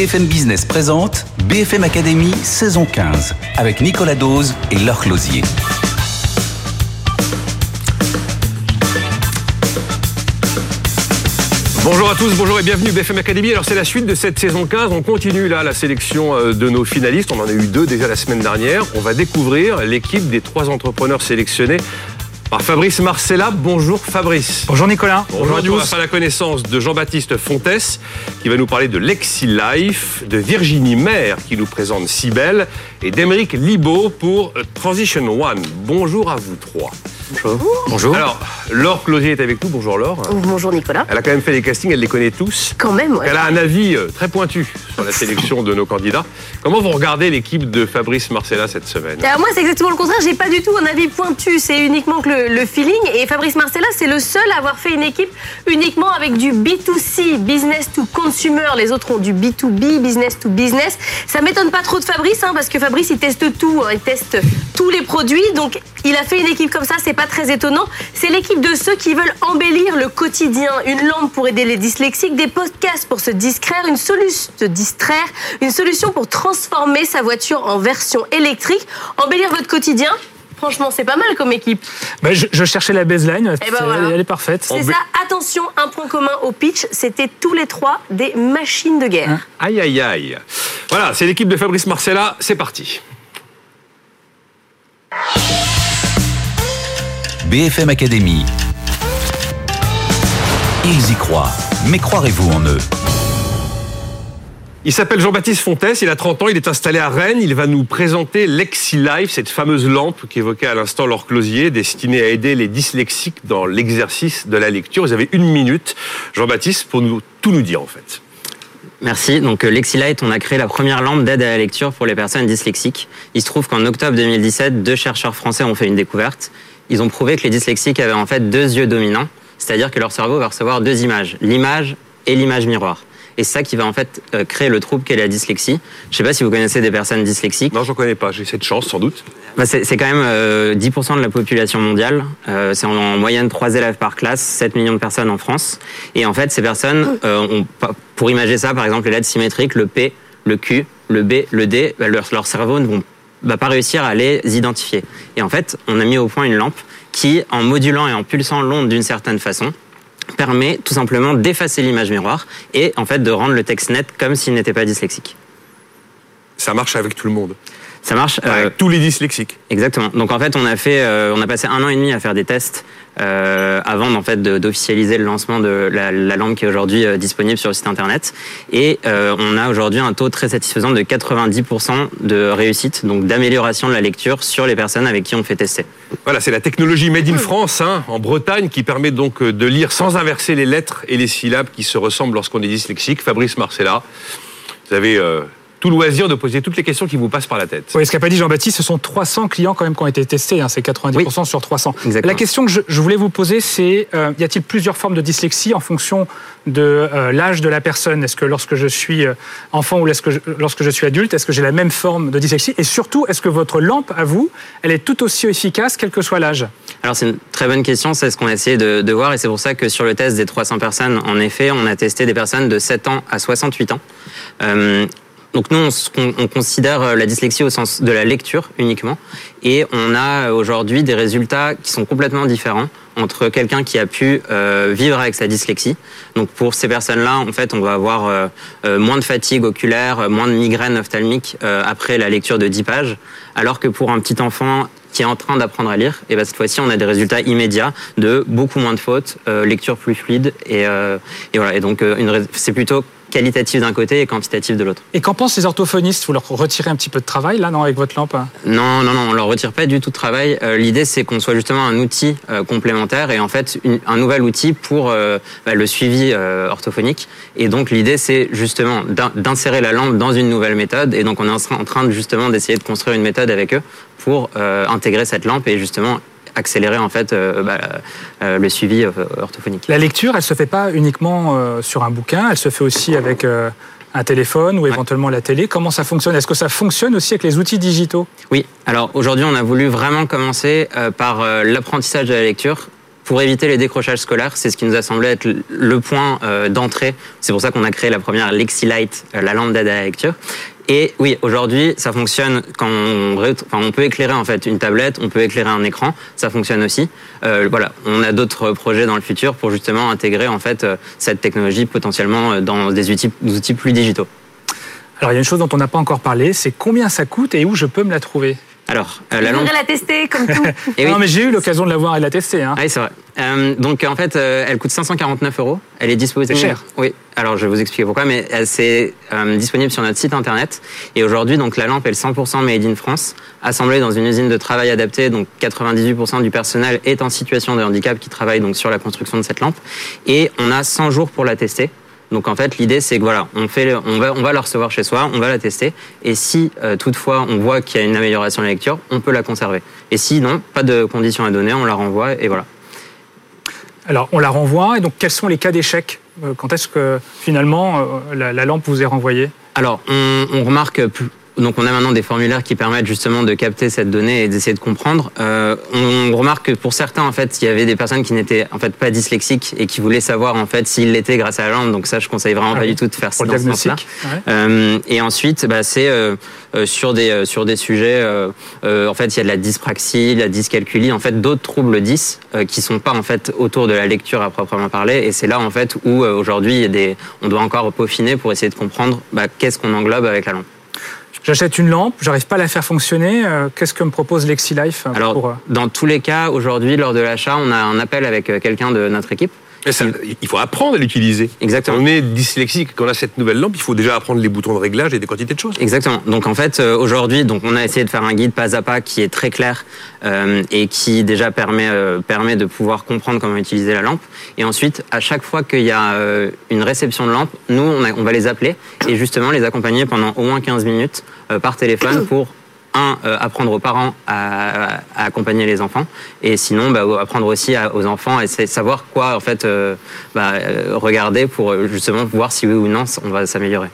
BFM Business présente BFM Academy saison 15 avec Nicolas Dose et Laure Closier. Bonjour à tous, bonjour et bienvenue BFM Academy. Alors c'est la suite de cette saison 15. On continue là la sélection euh, de nos finalistes. On en a eu deux déjà la semaine dernière. On va découvrir l'équipe des trois entrepreneurs sélectionnés par Fabrice Marcella. Bonjour Fabrice. Bonjour Nicolas. Bonjour, à tous. On va faire la connaissance de Jean-Baptiste Fontes qui va nous parler de Lexi Life, de Virginie Maire qui nous présente Cybelle et d'Emeric Libaud pour Transition One. Bonjour à vous trois. Bonjour. Bonjour. Alors, Laure Closier est avec nous. Bonjour Laure. Bonjour Nicolas. Elle a quand même fait les castings, elle les connaît tous. Quand même, ouais. Elle a un avis euh, très pointu sur la sélection de nos candidats. Comment vous regardez l'équipe de Fabrice Marcella cette semaine? Alors moi, c'est exactement le contraire. J'ai pas du tout un avis pointu. C'est uniquement que le, le, feeling. Et Fabrice Marcella, c'est le seul à avoir fait une équipe uniquement avec du B2C, business to consumer. Les autres ont du B2B, business to business. Ça m'étonne pas trop de Fabrice, hein, parce que Fabrice, il teste tout. Hein. il teste tous les produits. Donc, il a fait une équipe comme ça. C'est pas très étonnant. C'est l'équipe de ceux qui veulent embellir le quotidien. Une lampe pour aider les dyslexiques, des podcasts pour se distraire, une solution, se distraire, une solution pour transformer sa voiture en version électrique, embellir votre quotidien. Franchement, c'est pas mal comme équipe. Bah, je, je, cherchais la baseline, eh ben voilà. elle est parfaite. C'est ça, attention, un point commun au pitch, c'était tous les trois des machines de guerre. Hein aïe, aïe, aïe. Voilà, c'est l'équipe de Fabrice Marcella, c'est parti. BFM Academy. Ils y croient, mais croirez-vous en eux? Il s'appelle Jean-Baptiste Fontes, il a 30 ans, il est installé à Rennes, il va nous présenter Lexi Life, cette fameuse lampe qu'évoquait à l'instant Laure Closier, destinée à aider les dyslexiques dans l'exercice de la lecture. Vous avez une minute, Jean-Baptiste, pour nous, tout nous dire en fait. Merci. Donc Lexilight, on a créé la première lampe d'aide à la lecture pour les personnes dyslexiques. Il se trouve qu'en octobre 2017, deux chercheurs français ont fait une découverte. Ils ont prouvé que les dyslexiques avaient en fait deux yeux dominants, c'est-à-dire que leur cerveau va recevoir deux images, l'image et l'image miroir. Et c'est ça qui va en fait créer le trouble qu'est la dyslexie. Je ne sais pas si vous connaissez des personnes dyslexiques. Non, je ne connais pas. J'ai cette chance, sans doute. Bah c'est quand même euh, 10% de la population mondiale. Euh, c'est en, en, moyenne 3 élèves par classe, 7 millions de personnes en France. Et en fait, ces personnes euh, ont, pour imager ça, par exemple, les lettres symétriques, le P, le Q, le B, le D, bah, leur, leur cerveau ne vont va pas réussir à les identifier. Et en fait, on a mis au point une lampe qui, en modulant et en pulsant l'onde d'une certaine façon, permet tout simplement d'effacer l'image miroir et en fait de rendre le texte net comme s'il n'était pas dyslexique. Ça marche avec tout le monde. Ça marche. Avec euh, tous les dyslexiques. Exactement. Donc en fait, on a fait, euh, on a passé un an et demi à faire des tests euh, avant en fait d'officialiser le lancement de la, la lampe qui est aujourd'hui euh, disponible sur le site internet. Et euh, on a aujourd'hui un taux très satisfaisant de 90% de réussite, donc d'amélioration de la lecture sur les personnes avec qui on fait tester. Voilà, c'est la technologie Made in France, hein, en Bretagne, qui permet donc de lire sans inverser les lettres et les syllabes qui se ressemblent lorsqu'on est dyslexique. Fabrice Marcella, vous avez tout loisir de poser toutes les questions qui vous passent par la tête. Oui, ce qu'a pas dit Jean-Baptiste, ce sont 300 clients quand même qui ont été testés, hein, c'est 90% oui. sur 300. Exactement. La question que je, je, voulais vous poser, c'est euh, y a-t-il plusieurs formes de dyslexie en fonction de euh, l'âge de la personne? Est-ce que lorsque je suis euh, enfant ou est-ce que je, lorsque je suis adulte, est-ce que j'ai la même forme de dyslexie? Et surtout, est-ce que votre lampe, à vous, elle est tout aussi efficace quel que soit l'âge? Alors c'est une très bonne question, c'est ce qu'on a essayé de, de voir et c'est pour ça que sur le test des 300 personnes, en effet, on a testé des personnes de 7 ans à 68 ans. Euh, donc nous, on, on, considère la dyslexie au sens de la lecture uniquement, et on a aujourd'hui des résultats qui sont complètement différents entre quelqu'un qui a pu euh, vivre avec sa dyslexie. Donc pour ces personnes-là, en fait, on va avoir euh, euh, moins de fatigue oculaire, moins de migraines ophtalmiques euh, après la lecture de 10 pages, alors que pour un petit enfant qui est en train d'apprendre à lire, et ben cette fois-ci, on a des résultats immédiats de beaucoup moins de fautes, lecture plus fluide, et, et voilà. Et donc, c'est plutôt qualitatif d'un côté et quantitatif de l'autre. Et qu'en pensent les orthophonistes? Vous leur retirez un petit peu de travail là, non, avec votre lampe Non, non, non, on leur retire pas du tout de travail. Euh, L'idée, c'est qu'on soit justement un outil euh, complémentaire et en fait une, un nouvel outil pour euh, bah, le suivi orthophonique. Et donc l'idée, c'est justement d'insérer la lampe dans une nouvelle méthode. Et donc on est en train de, justement d'essayer de construire une méthode avec eux pour intégrer cette lampe et justement accélérer en fait euh, bah, euh, le suivi euh, orthophonique. La lecture, elle se fait pas uniquement sur un bouquin, elle se fait aussi avec un téléphone ou éventuellement ouais. la télé. Comment ça fonctionne? Est-ce que ça fonctionne aussi avec les outils digitaux? Oui. Alors aujourd'hui, on a voulu vraiment commencer par l'apprentissage de la lecture pour éviter les décrochages scolaires, c'est ce qui nous a semblé être le point euh, d'entrée. C'est pour ça qu'on a créé la première LexiLight, euh, la lampe d'aide à la lecture. Et oui, aujourd'hui, ça fonctionne quand on peut éclairer en fait une tablette, on peut éclairer un écran, ça fonctionne aussi. Euh, voilà, on a d'autres projets dans le futur pour justement intégrer en fait cette technologie potentiellement dans des outils, des outils plus digitaux. Alors il y a une chose dont on n'a pas encore parlé, c'est combien ça coûte et où je peux me la trouver? Alors, euh, la lampe... la tester comme tout. et non, mais j'ai eu l'occasion de la voir et de la tester. Hein. Ah oui, c'est vrai. Euh, donc en fait, euh, elle coûte 549 euros. Elle est disponible. C'est cher. Oui. Alors je vais vous expliquer pourquoi, mais c'est euh, disponible sur notre site internet. Et aujourd'hui, donc la lampe est 100% made in France, assemblée dans une usine de travail adaptée. Donc 98% du personnel est en situation de handicap qui travaille donc sur la construction de cette lampe. Et on a 100 jours pour la tester. Donc en fait, l'idée c'est que voilà, on fait, on va, on va la recevoir chez soi, on va la tester, et si euh, toutefois on voit qu'il y a une amélioration de la lecture, on peut la conserver. Et si non, pas de conditions à donner, on la renvoie et voilà. Alors on la renvoie, et donc quels sont les cas d'échec? Euh, Quand est-ce que finalement euh, la, la, lampe vous est renvoyée? Alors on, on remarque plus, donc on a maintenant des formulaires qui permettent justement de capter cette donnée et d'essayer de comprendre. Euh, on remarque que pour certains, en fait, il y avait des personnes qui n'étaient en fait pas dyslexiques et qui voulaient savoir en fait s'ils l'étaient grâce à la langue. Donc ça, je conseille vraiment ah pas du tout de faire ça dans ce. Euh, et ensuite, bah, c'est euh, euh sur des sur des sujets. En fait, il y a de la dyspraxie, la dyscalculie, en fait, d'autres troubles 10 qui sont pas en fait autour de la lecture à proprement parler. Et c'est là en fait où aujourd'hui, on doit encore peaufiner pour essayer de comprendre bah, qu'est-ce qu'on englobe avec la langue. J'achète une lampe, j'arrive pas à la faire fonctionner. Euh, qu'est-ce que me propose LexiLife Alors, pour... Euh, dans tous les cas, aujourd'hui, lors de l'achat, on a un appel avec euh, quelqu'un de notre équipe il faut apprendre à l'utiliser. Exactement. Quand on est dyslexique, quand on a cette nouvelle lampe, il faut déjà apprendre les boutons de réglage et des quantités de choses. Exactement. Donc en fait, euh, aujourd'hui, donc on a essayé de faire un guide pas à pas qui est très clair euh, et qui déjà permet euh, permet de pouvoir comprendre comment utiliser la lampe. Et ensuite, à chaque fois qu'il y a euh, une réception de lampe, nous on, a, on va les appeler et justement les accompagner pendant au moins 15 minutes par téléphone pour un, euh, apprendre aux parents à, accompagner les enfants, et sinon, bah, apprendre aussi aux enfants et savoir quoi en fait euh, bah, euh, regarder pour justement voir si oui ou non on va s'améliorer.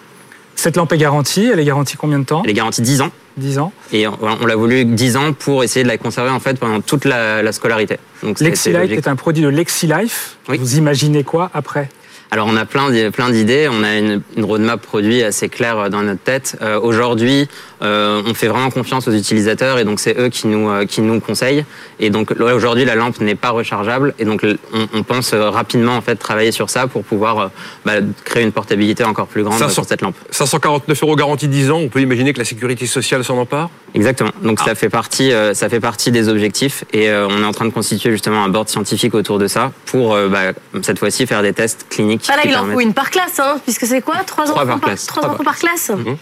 Cette lampe est garantie, elle est garantie combien de temps? Elle est garantie 10 ans. 10 ans. Et on, l'a voulu 10 ans pour essayer de la conserver en fait pendant toute la, la scolarité. LexiLife est un produit de LexiLife. Oui. Vous imaginez quoi après? Alors on a plein plein d'idées, on a une, une, roadmap produit assez claire dans notre tête. Euh, Aujourd'hui, euh, on fait vraiment confiance aux utilisateurs et donc c'est eux qui nous euh, qui nous conseillent. Et donc aujourd'hui la lampe n'est pas rechargeable et donc on, on, pense euh, rapidement en fait travailler sur ça pour pouvoir euh, bah, créer une portabilité encore plus grande 500, sur cette lampe. 549 euros garantie 10 ans, on peut imaginer que la sécurité sociale s'en empare. Exactement. Donc ah. ça fait partie ça fait partie des objectifs et on est en train de constituer justement un board scientifique autour de ça pour bah, cette fois-ci faire des tests cliniques il en faut une par classe, hein, puisque c'est quoi Trois enfants par, classe. Trois enfants par classe mhm.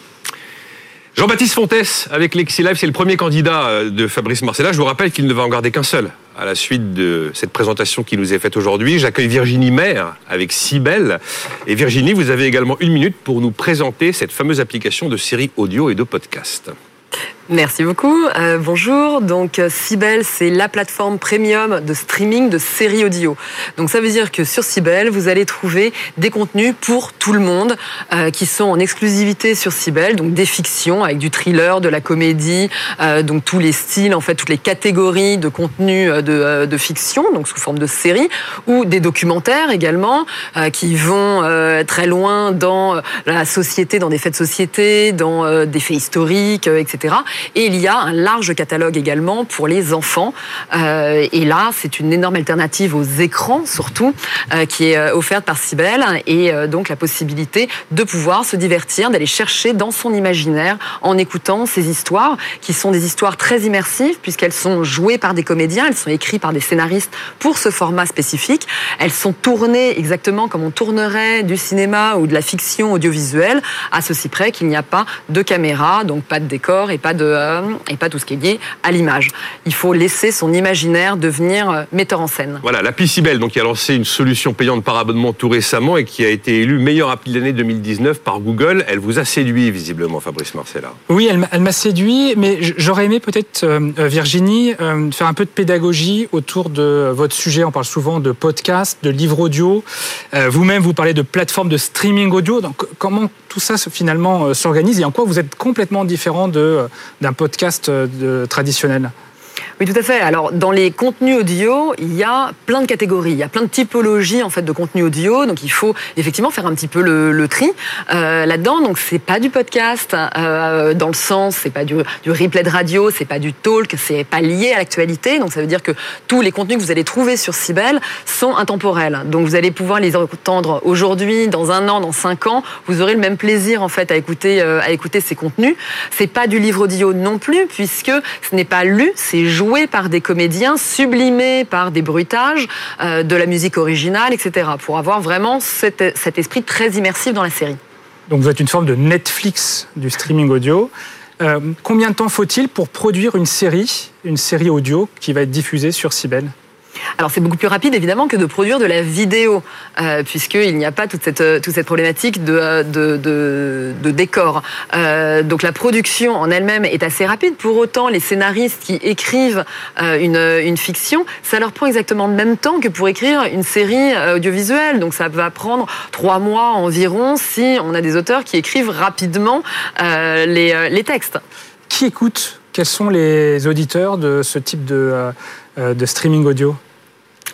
Jean-Baptiste Fontes, avec LexiLife, c'est le premier candidat euh, de Fabrice Marcella. Je vous rappelle qu'il ne va en garder qu'un seul. À la suite de cette présentation qui nous est faite aujourd'hui, j'accueille Virginie Maire avec Cybelle. Et Virginie, vous avez également une minute pour nous présenter cette fameuse application de série audio et de podcast. Merci beaucoup. Euh, bonjour. Donc, Cybelle, euh, c'est la plateforme premium de streaming de séries audio. Donc, ça veut dire que sur Cybelle, vous allez trouver des contenus pour tout le monde euh, qui sont en exclusivité sur Cybelle. Donc, des fictions avec du thriller, de la comédie, euh, donc tous les styles, en fait, toutes les catégories de contenus de, euh, de fiction, donc sous forme de séries, ou des documentaires également euh, qui vont très loin dans la société, dans des faits de société, dans des faits historiques, etc. Et il y a un large catalogue également pour les enfants. Euh, et là, c'est une énorme alternative aux écrans, surtout, euh, qui est euh, offerte par Cybelle. Et donc la possibilité de pouvoir se divertir, d'aller chercher dans son imaginaire en écoutant ces histoires, qui sont des histoires très immersives, puisqu'elles sont jouées par des comédiens, elles sont écrites par des scénaristes pour ce format spécifique. Elles sont tournées exactement comme on tournerait du cinéma ou de la fiction audiovisuelle, à ceci près qu'il n'y a pas de caméra, donc pas de décor et pas de euh, et pas tout ce qui est lié à l'image. Il faut laisser son imaginaire devenir euh, metteur en scène. Voilà, l'appli Cybelle, donc qui a lancé une solution payante par abonnement tout récemment et qui a été élue meilleure appli de l'année 2019 par Google. Elle vous a séduit visiblement, Fabrice Marcella. Oui, elle, m'a séduit, mais j'aurais aimé peut-être, euh, Virginie, faire un peu de pédagogie autour de votre sujet. On parle souvent de podcast, de livres audio. Vous-même, vous parlez de plateforme de streaming audio. Donc, comment tout ça finalement s'organise et en quoi vous êtes complètement différent de d'un podcast euh, traditionnel? Oui, tout à fait. Alors, dans les contenus audio, il y a plein de catégories, il y a plein de typologies en fait de contenus audio. Donc, il faut effectivement faire un petit peu le, tri euh, là-dedans. Donc, c'est pas du podcast euh, dans le sens, c'est pas du, replay de radio, c'est pas du talk, c'est pas lié à l'actualité. Donc, ça veut dire que tous les contenus que vous allez trouver sur Cybelle sont intemporels. Donc, vous allez pouvoir les entendre aujourd'hui, dans un an, dans cinq ans. Vous aurez le même plaisir en fait à écouter euh, à écouter ces contenus. C'est pas du livre audio non plus, puisque ce n'est pas lu, c'est joué par des comédiens, sublimé par des bruitages, euh, de la musique originale, etc. Pour avoir vraiment cet, esprit très immersif dans la série. Donc vous êtes une forme de Netflix du streaming audio. Euh, combien de temps faut-il pour produire une série, une série audio qui va être diffusée sur Cybelle alors c'est beaucoup plus rapide évidemment que de produire de la vidéo, euh, puisqu'il n'y a pas toute cette, euh, toute cette problématique de, euh, de, de, décor. Euh, donc la production en elle-même est assez rapide. Pour autant, les scénaristes qui écrivent une, une fiction, ça leur prend exactement le même temps que pour écrire une série audiovisuelle. Donc ça va prendre trois mois environ si on a des auteurs qui écrivent rapidement les, les textes. Qui écoute? Quels sont les auditeurs de ce type de, de streaming audio?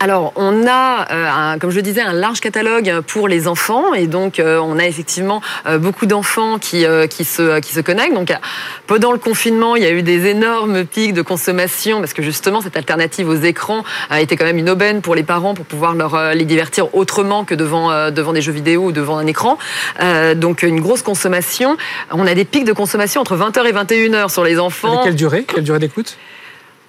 Alors, on a, euh, comme je le disais, un large catalogue pour les enfants, et donc euh, on a effectivement euh, beaucoup d'enfants qui, qui, se, qui se connectent. Donc, pendant le confinement, il y a eu des énormes pics de consommation, parce que justement, cette alternative aux écrans a été quand même une aubaine pour les parents pour pouvoir leur, les divertir autrement que devant, devant des jeux vidéo ou devant un écran. donc, une grosse consommation. On a des pics de consommation entre 20h et 21h sur les enfants. Avec quelle durée? Quelle durée d'écoute?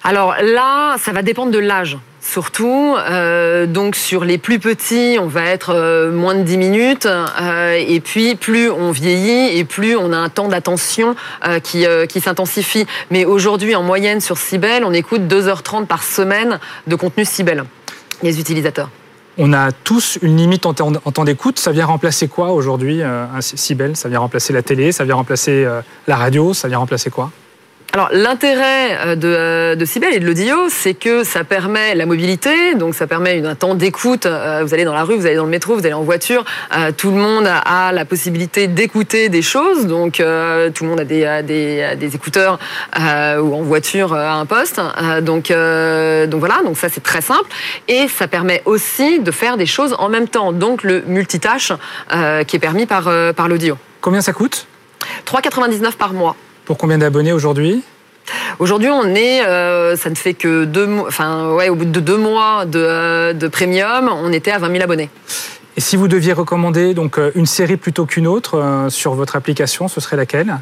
Alors là, ça va dépendre de l'âge surtout. Euh, donc sur les plus petits, on va être euh, moins de 10 minutes. Euh, et puis plus on vieillit et plus on a un temps d'attention qui, s'intensifie. Mais aujourd'hui, en moyenne sur Cybelle, on écoute 2h30 par semaine de contenu Cybelle, les utilisateurs. On a tous une limite en temps d'écoute. Ça vient remplacer quoi aujourd'hui, un Ça vient remplacer la télé, ça vient remplacer la radio, ça vient remplacer quoi? Alors l'intérêt euh, de, euh, de Cybelle et de l'audio, c'est que ça permet la mobilité, donc ça permet un temps d'écoute. Euh, vous allez dans la rue, vous allez dans le métro, vous allez en voiture, tout le monde a la possibilité d'écouter des choses, donc tout le monde a des, des, des écouteurs ou en voiture à un poste. donc, donc voilà, donc ça c'est très simple et ça permet aussi de faire des choses en même temps, donc le multitâche qui est permis par, par l'audio. Combien ça coûte? 3,99 par mois. Pour combien d'abonnés aujourd'hui Aujourd'hui, on est, euh, ça ne fait que deux, enfin ouais, au bout de deux mois de, euh, de premium, on était à 20 000 abonnés. Et si vous deviez recommander donc euh, une série plutôt qu'une autre sur votre application, ce serait laquelle?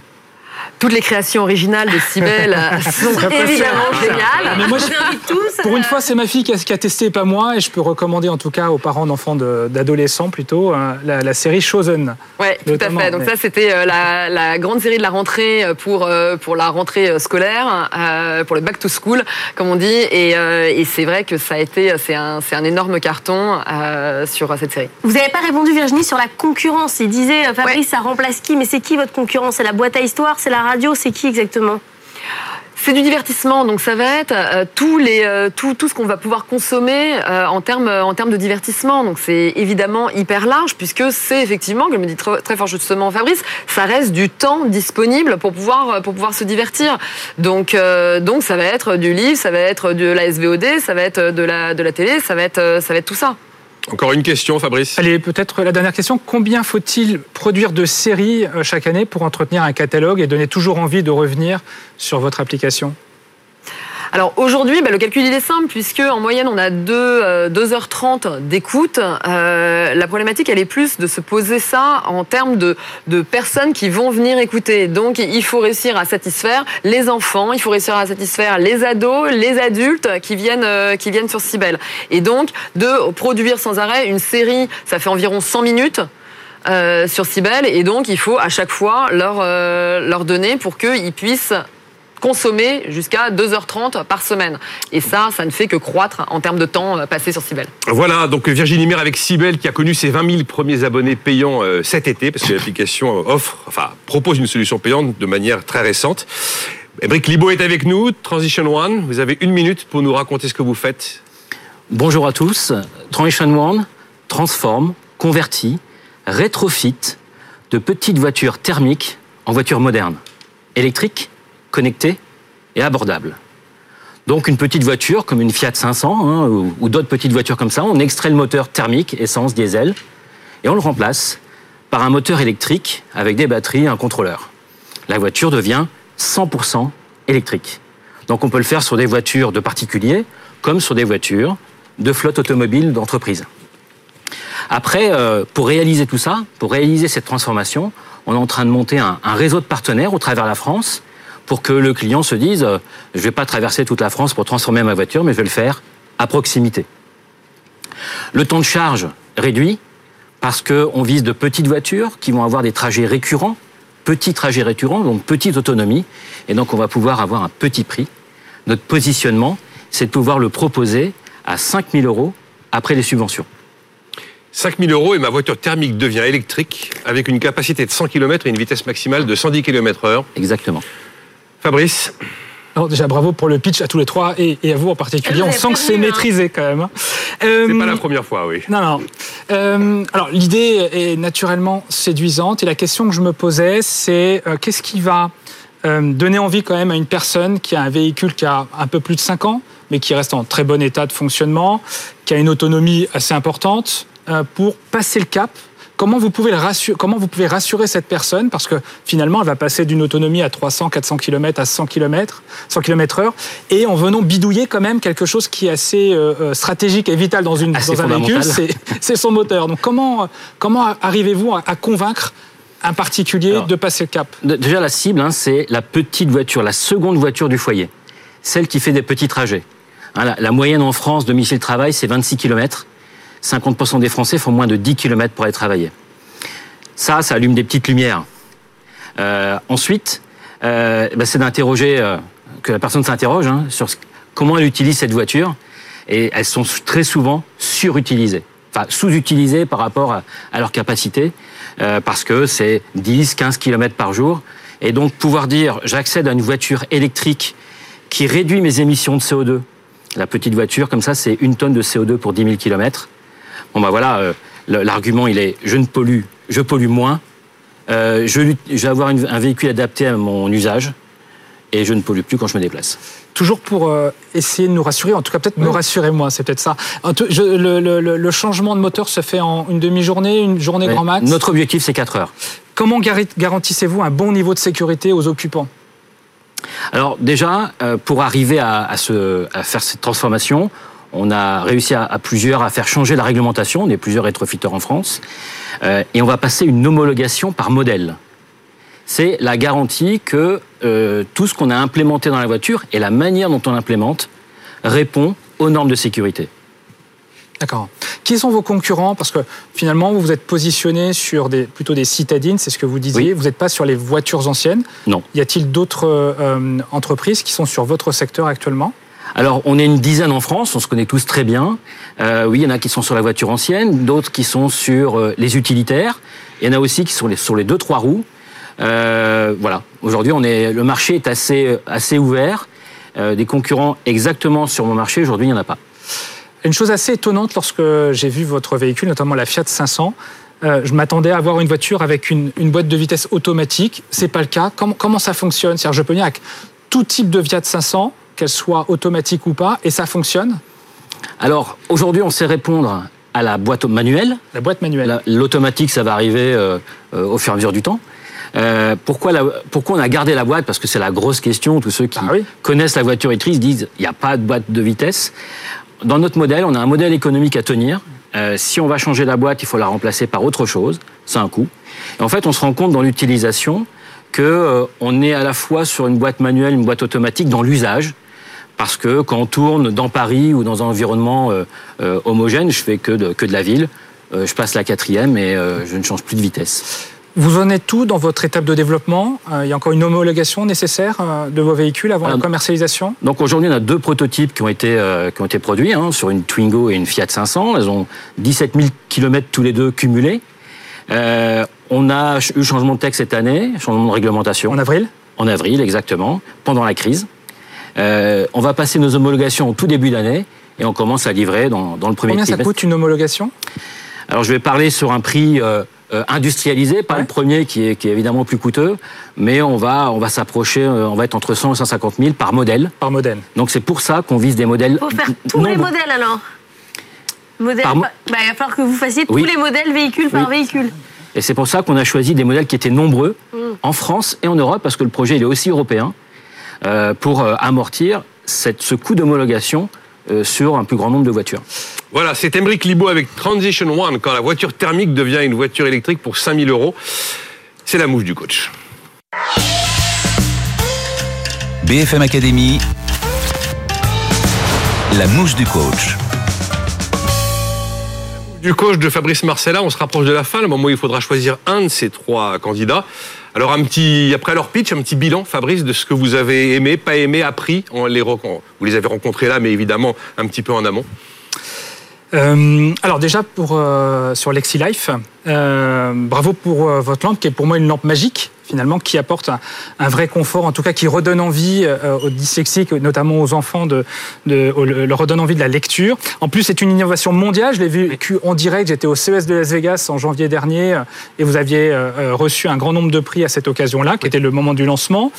Toutes les créations originales de Cybelle sont évidemment géniales. Mais moi, pour une fois, c'est ma fille qui a, testé, pas moi, et je peux recommander en tout cas aux parents d'enfants d'adolescents plutôt euh, la, série Chosen. Oui, tout à fait. Donc ça, c'était euh, la, grande série de la rentrée euh, pour pour la rentrée scolaire, pour le back to school, comme on dit. Et, c'est vrai que ça a été, c'est un, un énorme carton sur cette série. Vous n'avez pas répondu Virginie sur la concurrence. Il disait Fabrice, ça remplace qui? Mais c'est qui votre concurrence C'est la boîte à histoire? C'est la radio C'est qui exactement? C'est du divertissement, donc ça va être euh, les, euh, tout, tout ce qu'on va pouvoir consommer euh, en termes en de divertissement. Donc c'est évidemment hyper large puisque c'est effectivement, comme me dit très, très fort justement Fabrice, ça reste du temps disponible pour pouvoir pour pouvoir se divertir. Donc donc ça va être du livre, ça va être de la SVOD, ça va être de la de la télé, ça va être ça va être tout ça. Encore une question, Fabrice. Allez, peut-être la dernière question. Combien faut-il produire de séries euh, chaque année pour entretenir un catalogue et donner toujours envie de revenir sur votre application? Alors aujourd'hui, bah, le calcul il est simple puisque en moyenne on a 2, 2h30 euh, d'écoute. Euh, la problématique elle est plus de se poser ça en termes de, personnes qui vont venir écouter. Donc il faut réussir à satisfaire les enfants, il faut réussir à satisfaire les ados, les adultes qui viennent, euh, qui viennent sur Cybelle. Et donc de produire sans arrêt une série, ça fait environ 100 minutes. Euh, sur Cybelle et donc il faut à chaque fois leur, leur donner pour qu'ils puissent consommer jusqu'à 2h30 par semaine. Et ça, ça ne fait que croître en termes de temps euh, passé sur Cybelle. Voilà, donc Virginie Mère avec Cybelle qui a connu ses 20 000 premiers abonnés payants euh, cet été, parce que l'application offre, enfin, propose une solution payante de manière très récente. Ébric Libo est avec nous, Transition One. Vous avez une minute pour nous raconter ce que vous faites. Bonjour à tous. Transition One transforme, convertit, rétrofit de petites voitures thermiques en voitures modernes, électriques connecté et abordable. Donc une petite voiture comme une Fiat 500 hein, ou, d'autres petites voitures comme ça, on extrait le moteur thermique, essence, diesel, et on le remplace par un moteur électrique avec des batteries et un contrôleur. La voiture devient 100% électrique. Donc on peut le faire sur des voitures de particuliers comme sur des voitures de flotte automobile d'entreprise. Après, euh, pour réaliser tout ça, pour réaliser cette transformation, on est en train de monter un, un réseau de partenaires au travers la France pour que le client se dise euh, je ne vais pas traverser toute la France pour transformer ma voiture, mais je vais le faire à proximité. Le temps de charge réduit parce qu'on vise de petites voitures qui vont avoir des trajets récurrents, petits trajets récurrents, donc petite autonomie, et donc on va pouvoir avoir un petit prix. Notre positionnement, c'est de pouvoir le proposer à 5 000 euros après les subventions. 5 000 euros et ma voiture thermique devient électrique avec une capacité de 100 km et une vitesse maximale de 110 km heure. Exactement. Fabrice Alors déjà, bravo pour le pitch à tous les trois et, et à vous en particulier. On sent que c'est hein. maîtrisé quand même. C'est Euh, pas la première fois, oui. Non, non. Euh, alors, l'idée est naturellement séduisante et la question que je me posais, c'est euh, qu'est-ce qui va euh, donner envie quand même à une personne qui a un véhicule qui a un peu plus de 5 ans, mais qui reste en très bon état de fonctionnement, qui a une autonomie assez importante, euh, pour passer le cap Comment vous, pouvez le rassurer, comment vous pouvez rassurer cette personne? Parce que finalement, elle va passer d'une autonomie à 300, 400 km à 100 km, 100 km heure, et en venant bidouiller quand même quelque chose qui est assez euh, euh, stratégique et vital dans, une, dans un véhicule, c'est son moteur. Donc comment, comment arrivez-vous à, à convaincre un particulier Alors, de passer le cap? De- Déjà, la cible, hein, c'est la petite voiture, la seconde voiture du foyer. Celle qui fait des petits trajets. Hein, la, la moyenne en France, domicile-travail, c'est 26 km. 50% des Français font moins de 10 km pour aller travailler. Ça, ça allume des petites lumières. Euh, ensuite, euh, bah, c'est d'interroger, euh, que la personne s'interroge hein, sur comment elle utilise cette voiture. Et elles sont très souvent surutilisées, enfin sous-utilisées par rapport à, à leur capacité, euh, parce que c'est 10, 15 km par jour. Et donc pouvoir dire, j'accède à une voiture électrique qui réduit mes émissions de CO2. La petite voiture, comme ça, c'est une tonne de CO2 pour 10 000 km. Bon bah voilà, euh, l'argument il est, je ne pollue, je pollue moins. Euh, je, vais avoir une- un véhicule adapté à mon usage et je ne pollue plus quand je me déplace. Toujours pour euh, essayer de nous rassurer, en tout cas peut-être me rassurer moi, c'est peut-être ça. Je- le, le- le- le changement de moteur se fait en une demi-journée, une journée grand max? Notre objectif, c'est 4 heures. Comment garantissez-vous un bon niveau de sécurité aux occupants? Alors déjà, euh, pour arriver à, à ce- à faire cette transformation, on a réussi à, à plusieurs à faire changer la réglementation. On est plusieurs rétrofitteurs en France. Euh, et on va passer une homologation par modèle. C'est la garantie que euh, tout ce qu'on a implémenté dans la voiture et la manière dont on l'implémente répond aux normes de sécurité. D'accord. Qui sont vos concurrents? Parce que finalement, vous vous êtes positionné sur des, plutôt des citadines, c'est ce que vous disiez. Oui. Vous n'êtes pas sur les voitures anciennes. Non. Y a-t-il d'autres euh, entreprises qui sont sur votre secteur actuellement? Alors, on est une dizaine en France, on se connaît tous très bien. Euh, oui, il y en a qui sont sur la voiture ancienne, d'autres qui sont sur euh, les utilitaires. Il y en a aussi qui sont sur les deux trois roues. Euh, voilà. Aujourd'hui, on est le marché est assez assez ouvert. Euh, des concurrents exactement sur mon marché aujourd'hui, il n'y en a pas. Une chose assez étonnante lorsque j'ai vu votre véhicule, notamment la Fiat 500, euh, je m'attendais à avoir une voiture avec une, une boîte de vitesse automatique. C'est pas le cas. Comment, ça fonctionne? C'est-à-dire, tout type de Fiat 500, qu'elle soit automatique ou pas, et ça fonctionne. Alors aujourd'hui, on sait répondre à la boîte manuelle. La boîte manuelle. La- L'automatique, ça va arriver euh, euh, au fur et à mesure du temps. Euh, pourquoi, la- pourquoi on a gardé la boîte? Parce que c'est la grosse question. Tous ceux qui Ah oui. connaissent la voiture électrique disent il n'y a pas de boîte de vitesse. Dans notre modèle, on a un modèle économique à tenir. Si on va changer la boîte, il faut la remplacer par autre chose. C'est un coût. Et en fait, on se rend compte dans l'utilisation que euh, on est à la fois sur une boîte manuelle, une boîte automatique dans l'usage. Parce que quand on tourne dans Paris ou dans un environnement euh, euh, homogène, je fais que de, que de la ville. Je passe la quatrième et je ne change plus de vitesse. Vous en êtes tout dans votre étape de développement? Il y a encore une homologation nécessaire de vos véhicules avant la commercialisation? Donc aujourd'hui, on a deux prototypes qui ont été, euh, qui ont été produits hein, sur une Twingo et une Fiat 500. Elles ont 17 000 km tous les deux cumulés. Euh, on a eu changement de texte cette année, changement de réglementation. En avril En avril, exactement, pendant la crise. Euh, on va passer nos homologations au tout début d'année et on commence à livrer dans, dans le premier Combien ça trimestre. coûte une homologation Alors je vais parler sur un prix euh, euh, industrialisé, pas Ouais. le premier qui est, qui est évidemment plus coûteux, mais on va, on va s'approcher, euh, on va être entre 100 et 150 000 par modèle. Par modèle. Donc c'est pour ça qu'on vise des modèles. Faut faire tous les modèles alors. Modèle, Par mo- bah, il va falloir que vous fassiez Oui. tous les modèles véhicule par véhicule. Et c'est pour ça qu'on a choisi des modèles qui étaient nombreux Mm. en France et en Europe, parce que le projet il est aussi européen, euh, pour euh, amortir cette, ce coût d'homologation euh, sur un plus grand nombre de voitures. Voilà, c'est Emmerich Libo avec Transition One, quand la voiture thermique devient une voiture électrique pour 5000 euros. C'est la mouche du coach. BFM Academy, la mouche du coach. Du coach de Fabrice Marcella, on se rapproche de la fin, le moment où il faudra choisir un de ces trois candidats. Alors un petit, après leur pitch, un petit bilan, Fabrice, de ce que vous avez aimé, pas aimé, appris. On les, vous les avez rencontrés là, mais évidemment un petit peu en amont. Euh, alors déjà pour euh, sur LexiLife, euh, bravo pour euh, votre lampe qui est pour moi une lampe magique finalement qui apporte un, un vrai confort, en tout cas qui redonne envie euh, aux dyslexiques, notamment aux enfants, de, de au- leur redonne envie de la lecture. En plus, c'est une innovation mondiale. Je l'ai vécu en direct. J'étais au CES de Las Vegas en janvier dernier euh, et vous aviez reçu un grand nombre de prix à cette occasion-là, qui était le moment du lancement.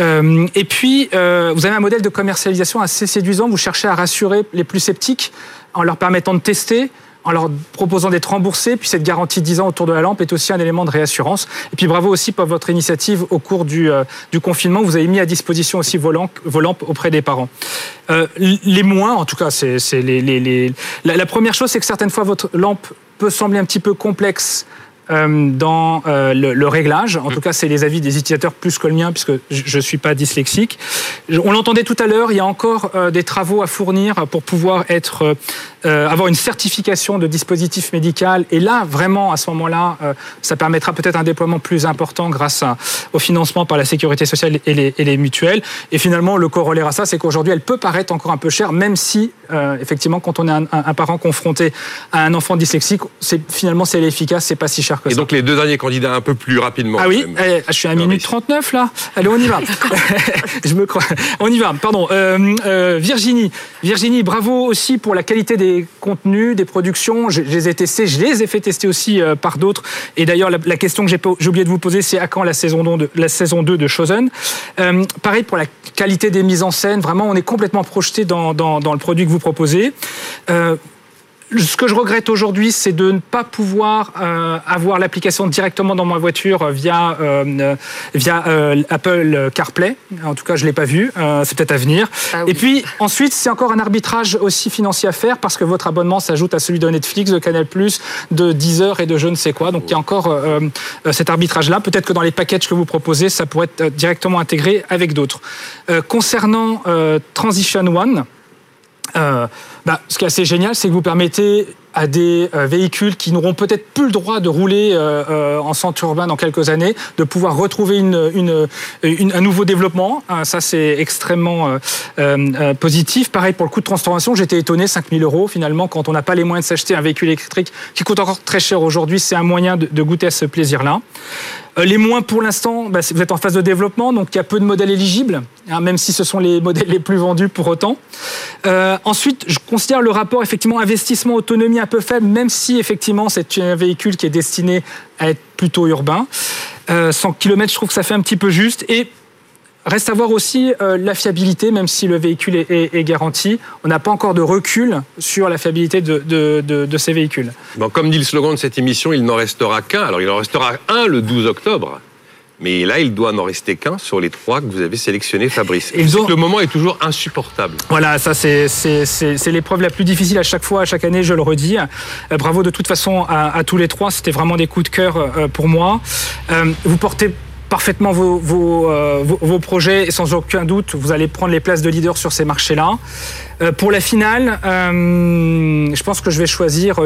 Euh, et puis, euh, vous avez un modèle de commercialisation assez séduisant. Vous cherchez à rassurer les plus sceptiques en leur permettant de tester, en leur proposant d'être remboursés. Puis cette garantie de 10 ans autour de la lampe est aussi un élément de réassurance. Et puis bravo aussi pour votre initiative au cours du, euh, du confinement. Vous avez mis à disposition aussi vos lampes, auprès des parents. Euh, les moins, en tout cas, c'est les, les, les... La première chose, c'est que certaines fois, votre lampe peut sembler un petit peu complexe euh, dans euh, le, le réglage. En tout cas, c'est les avis des utilisateurs plus que le mien, puisque je ne suis pas dyslexique. On l'entendait tout à l'heure, il y a encore euh, des travaux à fournir pour pouvoir être, euh, euh, avoir une certification de dispositif médical. Et là, vraiment, à ce moment-là, euh, ça permettra peut-être un déploiement plus important grâce à- au financement par la sécurité sociale et les, et les mutuelles. Et finalement, le corollaire à ça, c'est qu'aujourd'hui, elle peut paraître encore un peu chère, même si, euh, effectivement, quand on est un, parent confronté à un enfant dyslexique, c'est finalement, c'est efficace, c'est pas si cher que Et ça. donc les deux derniers candidats un peu plus rapidement. Ah oui, eh, je suis à 1 Fabrice. minute 39 là. Allez, on y va. je me crois. On y va, pardon. Euh, euh, Virginie, Virginie, bravo aussi pour la qualité des contenus, des productions. Je, les ai testés, je les ai fait tester aussi euh, par d'autres. Et d'ailleurs, la, question que j'ai oublié de vous poser, c'est à quand la saison 2 de, la saison 2 de Chosen Euh, Pareil pour la qualité des mises en scène. Vraiment, on est complètement projeté dans le produit que vous proposez. Euh, ce que je regrette aujourd'hui, c'est de ne pas pouvoir euh, avoir l'application directement dans ma voiture euh, via euh, euh, via euh, Apple CarPlay. En tout cas, je l'ai pas vu. Euh, c'est peut-être à venir. Ah oui. Et puis ensuite, c'est encore un arbitrage aussi financier à faire parce que votre abonnement s'ajoute à celui de Netflix, de Canal+, de Deezer et de je ne sais quoi. Donc il y a encore cet arbitrage-là. Peut-être que dans les packages que vous proposez, ça pourrait être directement intégré avec d'autres. Euh, concernant euh, Transition One. Euh, bah, ce qui est assez génial, c'est que vous permettez à des euh, véhicules qui n'auront peut-être plus le droit de rouler euh, euh, en centre urbain dans quelques années, de pouvoir retrouver une, une, une- un nouveau développement. Euh, ça, c'est extrêmement euh, euh, positif. Pareil pour le coût de transformation, j'étais étonné, 5000 euros finalement, quand on n'a pas les moyens de s'acheter un véhicule électrique qui coûte encore très cher aujourd'hui, c'est un moyen de goûter à ce plaisir-là. Euh, Les moins pour l'instant, bah, vous êtes en phase de développement, donc il y a peu de modèles éligibles, hein, même si ce sont les modèles les plus vendus pour autant. Euh, ensuite, je considère le rapport effectivement investissement-autonomie un peu faible, même si effectivement c'est un véhicule qui est destiné à être plutôt urbain. Euh, 100 km, je trouve que ça fait un petit peu juste. Et Reste à voir aussi euh, la fiabilité, même si le véhicule est, est- est garanti. On n'a pas encore de recul sur la fiabilité de, de- de- de ces véhicules. Bon, comme dit le slogan de cette émission, il n'en restera qu'un. Alors il en restera un le 12 octobre. Mais là, il doit n'en rester qu'un sur les trois que vous avez sélectionnés, Fabrice. Sais ont- le moment est toujours insupportable. Voilà, ça c'est l'épreuve la plus difficile à chaque fois, à chaque année, je le redis. Euh, bravo de toute façon à, à tous les trois, c'était vraiment des coups de cœur euh, pour moi. Euh, vous portez parfaitement vos, vos, euh, vos- vos projets et sans aucun doute, vous allez prendre les places de leader sur ces marchés-là. Euh, pour la finale, euh, je pense que je vais choisir.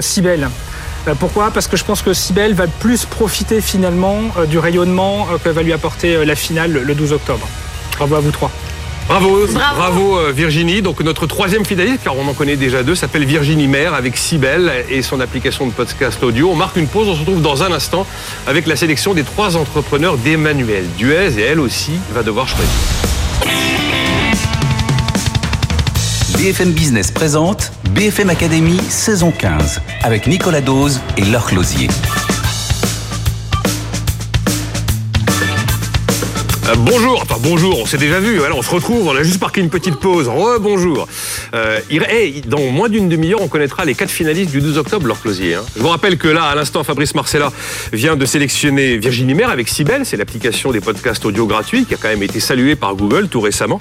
Euh, Pourquoi? Parce que je pense que Cybèle va plus profiter finalement du rayonnement que va lui apporter la finale le- le 12 octobre. Bravo à vous trois. Bravo, Bravo. bravo, euh, Virginie. Donc notre troisième finaliste, car on en connaît déjà deux, s'appelle Virginie Maire avec Cybelle et son application de podcast audio. On marque une pause, on se retrouve dans un instant avec la sélection des trois entrepreneurs d'Emmanuel Duez et elle aussi va devoir choisir. BFM Business présente BFM Academy saison 15 avec Nicolas Dose et Laure Closier. Euh, bonjour, enfin bonjour, on s'est déjà vu, on se retrouve, on a juste marqué une petite pause. Re-bonjour. Euh, dans moins d'une demi-heure, on connaîtra les quatre finalistes du 12 octobre, leur closier. hein. Je vous rappelle que là, à l'instant, Fabrice Marcella vient de sélectionner Virginie Maire avec Sibel, c'est l'application des podcasts audio gratuits qui a quand même été saluée par Google tout récemment.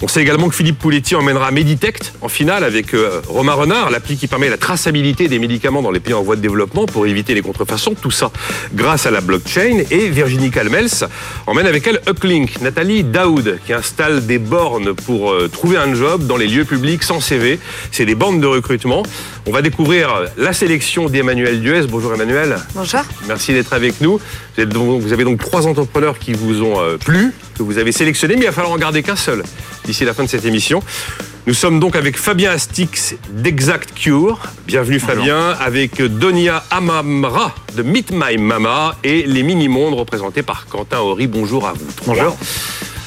On sait également que Philippe Pouletti emmènera Meditect en finale avec euh, Romain Renard, l'appli qui permet la traçabilité des médicaments dans les pays en voie de développement pour éviter les contrefaçons. Tout ça grâce à la blockchain. Et Virginie Calmels emmène avec elle Uplink, Nathalie Daoud, qui installe des bornes pour euh, trouver un job dans les lieux publics sans CV. C'est des bornes de recrutement. On va découvrir la sélection d'Emmanuel Duez. Bonjour Emmanuel. Bonjour. Merci d'être avec nous. Vous, avez donc trois entrepreneurs qui vous ont euh, plu, que vous avez sélectionnés, mais il va falloir en garder qu'un seul d'ici la fin de cette émission. Nous sommes donc avec Fabien Astix d'Exact Cure. Bienvenue Fabien. Avec Donia Amamra de Meet My Mama et les Mini-Mondes représentés par Quentin Horry. Bonjour à vous. Bonjour.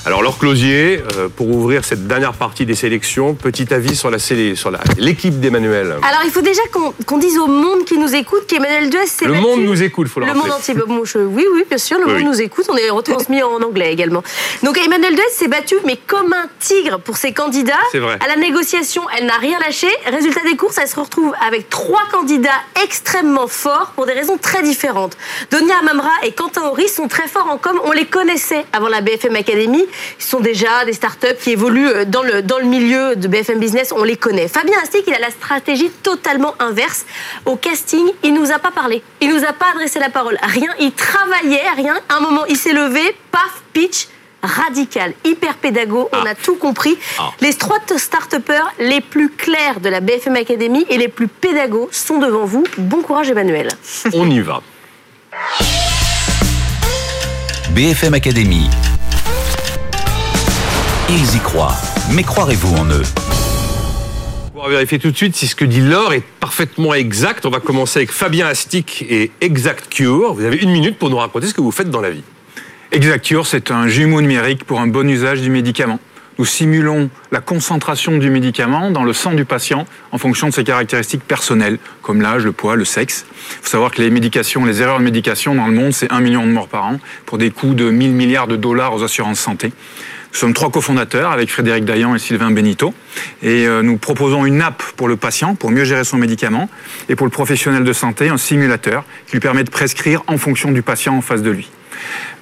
Alors, Laure Closier, euh, pour ouvrir cette dernière partie des sélections, petit avis sur la sélé- sur la- l'équipe d'Emmanuel. Alors, il faut déjà qu'on qu'on dise au monde qui nous écoute qu'Emmanuel Duez s'est Le battu. monde nous écoute, faut le Le rappeler. monde entier. Bon, je- oui, oui, bien sûr, le Oui, monde nous écoute. On est retransmis en anglais également. Donc, Emmanuel Duez s'est battu, mais comme un tigre pour ses candidats. C'est vrai. À la négociation, elle n'a rien lâché. Résultat des courses, elle se retrouve avec trois candidats extrêmement forts pour des raisons très différentes. Donia Amamra et Quentin Horry sont très forts en com. On les connaissait avant la BFM Academy. Sont déjà des startups qui évoluent euh, dans le, dans le milieu de BFM Business. On les connaît. Fabien Astic, il a la stratégie totalement inverse. Au casting, il nous a pas parlé. Il nous a pas adressé la parole. Rien. Il travaillait, rien. À un moment, il s'est levé, paf, pitch. Radical, hyper pédago, on a tout compris. Les trois start les plus clairs de la BFM Academy et les plus pédagogues sont devant vous. Bon courage Emmanuel. On y va. BFM Academy. Ils y croient. Mais croirez-vous en eux? On va vérifier tout de suite si ce que dit Laure est parfaitement exact. On va commencer avec Fabien Astic et Exact Cure. Vous avez une minute pour nous raconter ce que vous faites dans la vie. Exacture, c'est un jumeau numérique pour un bon usage du médicament. Nous simulons la concentration du médicament dans le sang du patient en fonction de ses caractéristiques personnelles, comme l'âge, le poids, le sexe. Il faut savoir que les médications, les erreurs de médication dans le monde, c'est 1 million de morts par an pour des coûts de 1000 milliards de dollars aux assurances santé. Nous sommes trois cofondateurs avec Frédéric Dayan et Sylvain Benito. Et euh, nous proposons une app pour le patient pour mieux gérer son médicament et pour le professionnel de santé un simulateur qui lui permet de prescrire en fonction du patient en face de lui.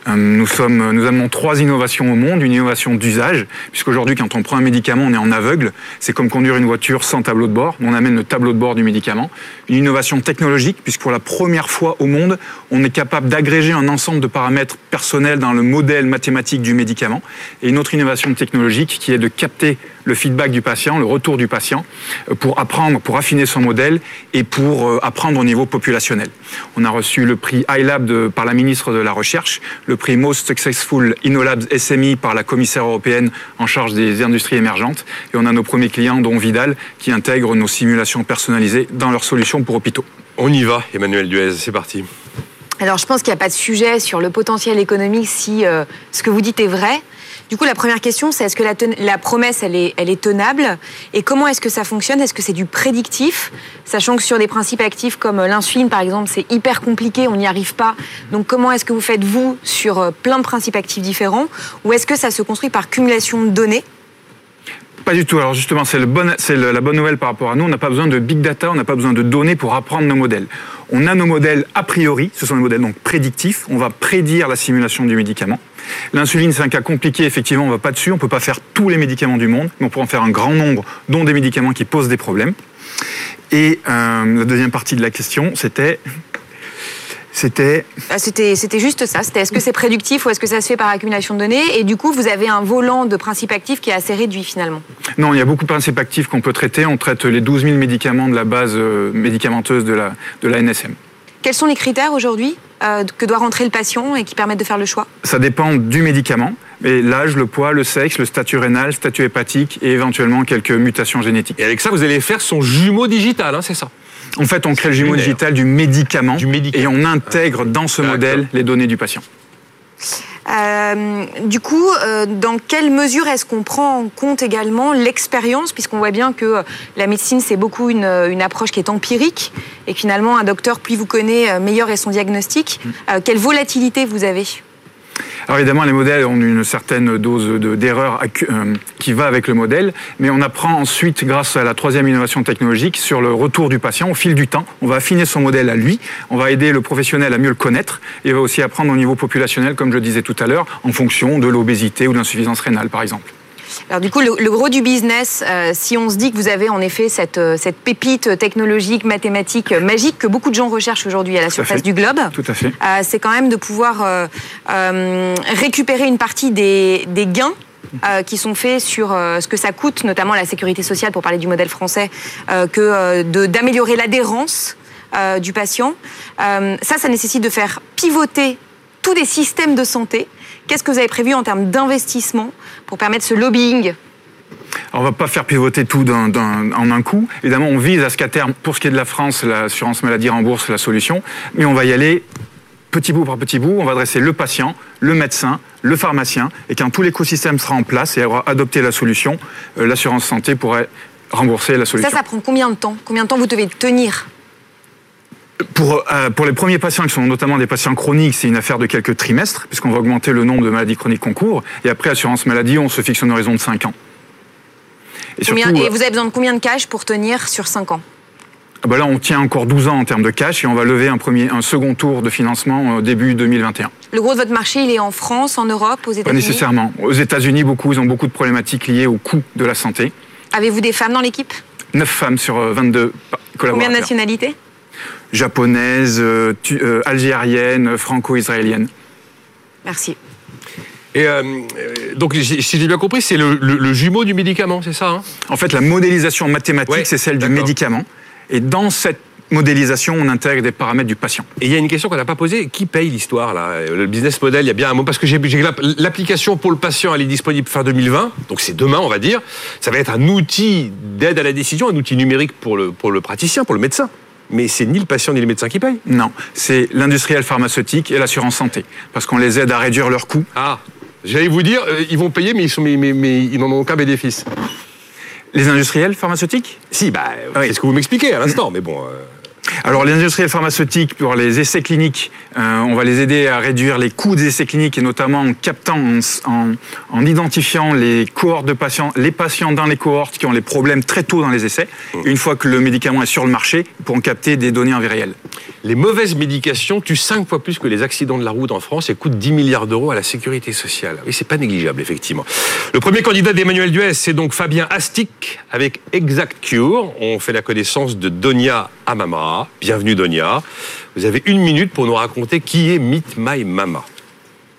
Euh, Nous, amenons trois innovations au monde. Une innovation d'usage, puisqu'aujourd'hui, quand on prend un médicament, on est en aveugle. C'est comme conduire une voiture sans tableau de bord. On amène le tableau de bord du médicament. Une innovation technologique, puisque pour la première fois au monde, on est capable d'agréger un ensemble de paramètres personnels dans le modèle mathématique du médicament. Et une autre innovation technologique qui est de capter le feedback du patient, le retour du patient, euh, pour apprendre, pour affiner son modèle et pour euh, apprendre au niveau populationnel. On a reçu le prix iLab par la ministre de la Recherche, le prix Most Successful InnoLabs SMI par la commissaire européenne en charge des industries émergentes. Et on a nos premiers clients, dont Vidal, qui intègrent nos simulations personnalisées dans leurs solutions pour hôpitaux. On y va, Emmanuel Duez, c'est parti. Alors, je pense qu'il n'y a pas de sujet sur le potentiel économique si euh, ce que vous dites est vrai. Du coup, la première question, c'est est-ce que la, promesse, elle est, elle est tenable Et comment est-ce que ça fonctionne? Est-ce que c'est du prédictif? Sachant que sur des principes actifs comme euh, l'insuline, par exemple, c'est hyper compliqué, on n'y arrive pas. Donc, comment est-ce que vous faites, vous, sur euh, plein de principes actifs différents? Ou est-ce que ça se construit par cumulation de données? Pas du tout. Alors justement, c'est la bonne nouvelle par rapport à nous. On n'a pas besoin de big data, on n'a pas besoin de données pour apprendre nos modèles. On a nos modèles a priori, ce sont des modèles donc prédictifs. On va prédire la simulation du médicament. L'insuline, c'est un cas compliqué. Effectivement, on va pas dessus. On peut pas faire tous les médicaments du monde, mais on peut en faire un grand nombre, dont des médicaments qui posent des problèmes. Et euh, la deuxième partie de la question, c'était, c'était Euh, C'était c'était juste ça. C'était est-ce que c'est prédictif ou est-ce que ça se fait par accumulation de données? Et du coup, vous avez un volant de principes actifs qui est assez réduit finalement. Non, il y a beaucoup de principes actifs qu'on peut traiter. On traite les 12 000 médicaments de la base euh, médicamenteuse de la, de la NSM. Quels sont les critères aujourd'hui euh, que doit rentrer le patient et qui permettent de faire le choix? Ça dépend du médicament, mais l'âge, le poids, le sexe, le statut rénal, le statut hépatique et éventuellement quelques mutations génétiques. Et avec ça, vous allez faire son jumeau digital, hein, c'est ça? En fait, on crée le jumeau digital du médicament, Du médicament. et on intègre dans ce modèle les données du patient. Euh, Du coup, euh, dans quelle mesure est-ce qu'on prend en compte également l'expérience, puisqu'on voit bien que euh, la médecine c'est beaucoup une, une approche qui est empirique et que finalement un docteur plus vous connaît, meilleur est son diagnostic. Euh, quelle volatilité vous avez Alors évidemment, les modèles ont une certaine dose de- d'erreur euh, qui va avec le modèle, mais on apprend ensuite, grâce à la troisième innovation technologique, sur le retour du patient au fil du temps. On va affiner son modèle à lui, on va aider le professionnel à mieux le connaître, et va aussi apprendre au niveau populationnel, comme je disais tout à l'heure, en fonction de l'obésité ou de l'insuffisance rénale, par exemple. Alors du coup, le, le gros du business, euh, si on se dit que vous avez en effet cette, euh, cette pépite technologique, mathématique, euh, magique que beaucoup de gens recherchent aujourd'hui à la surface du globe, Tout à fait. euh, c'est quand même de pouvoir euh, euh, récupérer une partie des, des gains euh, qui sont faits sur euh, ce que ça coûte, notamment la sécurité sociale, pour parler du modèle français, euh, que euh, d'améliorer l'adhérence euh, du patient. Euh, ça, ça nécessite de faire pivoter tous les systèmes de santé. Qu'est-ce que vous avez prévu en termes d'investissement pour permettre ce lobbying on va pas faire pivoter tout en un coup. Évidemment, on vise à ce qu'à terme, pour ce qui est de la France, l'assurance maladie rembourse la solution, mais on va y aller petit bout par petit bout. On va adresser le patient, le médecin, le pharmacien, et quand tout l'écosystème sera en place et aura adopté la solution, euh, l'assurance santé pourrait rembourser la solution. Ça, ça prend combien de temps? Combien de temps vous devez tenir? Pour, euh, pour les premiers patients qui sont notamment des patients chroniques, c'est une affaire de quelques trimestres, puisqu'on va augmenter le nombre de maladies chroniques qu'on couvre. Et après, assurance maladie, on se fixe un horizon de 5 ans. Et Combien- surtout, Et euh, vous avez besoin de combien de cash pour tenir sur 5 ans? Ah bah là, on tient encore 12 ans en termes de cash et on va lever un, premier, un second tour de financement au début 2021. Le gros de votre marché, il est en France, en Europe, aux Pas États-Unis? nécessairement. Aux États-Unis, beaucoup, ils ont beaucoup de problématiques liées au coût de la santé. Avez-vous des femmes dans l'équipe? 9 femmes sur euh, 22 pa- Combien de collaborateurs. nationalités? Japonaises, euh, tu- euh, algériennes, franco-israéliennes. Merci. Et euh, donc, si j'ai bien compris, c'est le, le- le jumeau du médicament, c'est ça hein? En fait, la modélisation mathématique, Ouais, c'est celle du médicament. Et dans cette modélisation, on intègre des paramètres du patient. Et il y a une question qu'on n'a pas posée. Qui paye l'histoire là? Le business model, il y a bien un mot parce que j'ai j'ai l'app- l'application pour le patient, elle est disponible fin 2020, donc c'est demain, on va dire. Ça va être un outil d'aide à la décision, un outil numérique pour le pour le praticien, pour le médecin. Mais c'est ni le patient ni le médecin qui paye. Non, c'est l'industriel pharmaceutique et l'assurance santé. Parce qu'on les aide à réduire leurs coûts. Ah, j'allais vous dire, euh, ils vont payer, mais ils sont mais, mais, mais ils n'en ont aucun bénéfice. Les industriels pharmaceutiques? Si, bah, Oui. c'est ce que vous m'expliquez à l'instant, mais bon. euh, Alors les industriels pharmaceutiques, pour les essais cliniques, euh, on va les aider à réduire les coûts des essais cliniques et notamment en captant, en, en- en identifiant les cohortes de patients, les patients dans les cohortes qui ont les problèmes très tôt dans les essais. Et une fois que le médicament est sur le marché, ils pourront capter des données en vie réelle. Les mauvaises médications tuent 5 fois plus que les accidents de la route en France et coûtent 10 milliards d'euros à la sécurité sociale. Oui, c'est pas négligeable, effectivement. Le premier candidat d'Emmanuel Duez, c'est donc Fabien Astic avec Exact Cure. On fait la connaissance de Donia Amamara. Bienvenue, Donia. Vous avez une minute pour nous raconter qui est Meet Mama.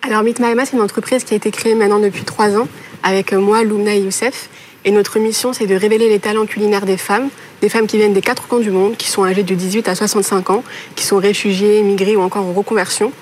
Alors Meet My Mama, c'est une entreprise qui a été créée maintenant depuis trois ans avec euh, moi, Lumna et Youssef. Et notre mission, c'est de révéler les talents culinaires des femmes, des femmes qui viennent des quatre coins du monde, qui sont âgées de 18 à 65 ans, qui sont réfugiées, immigrées ou encore en reconversion,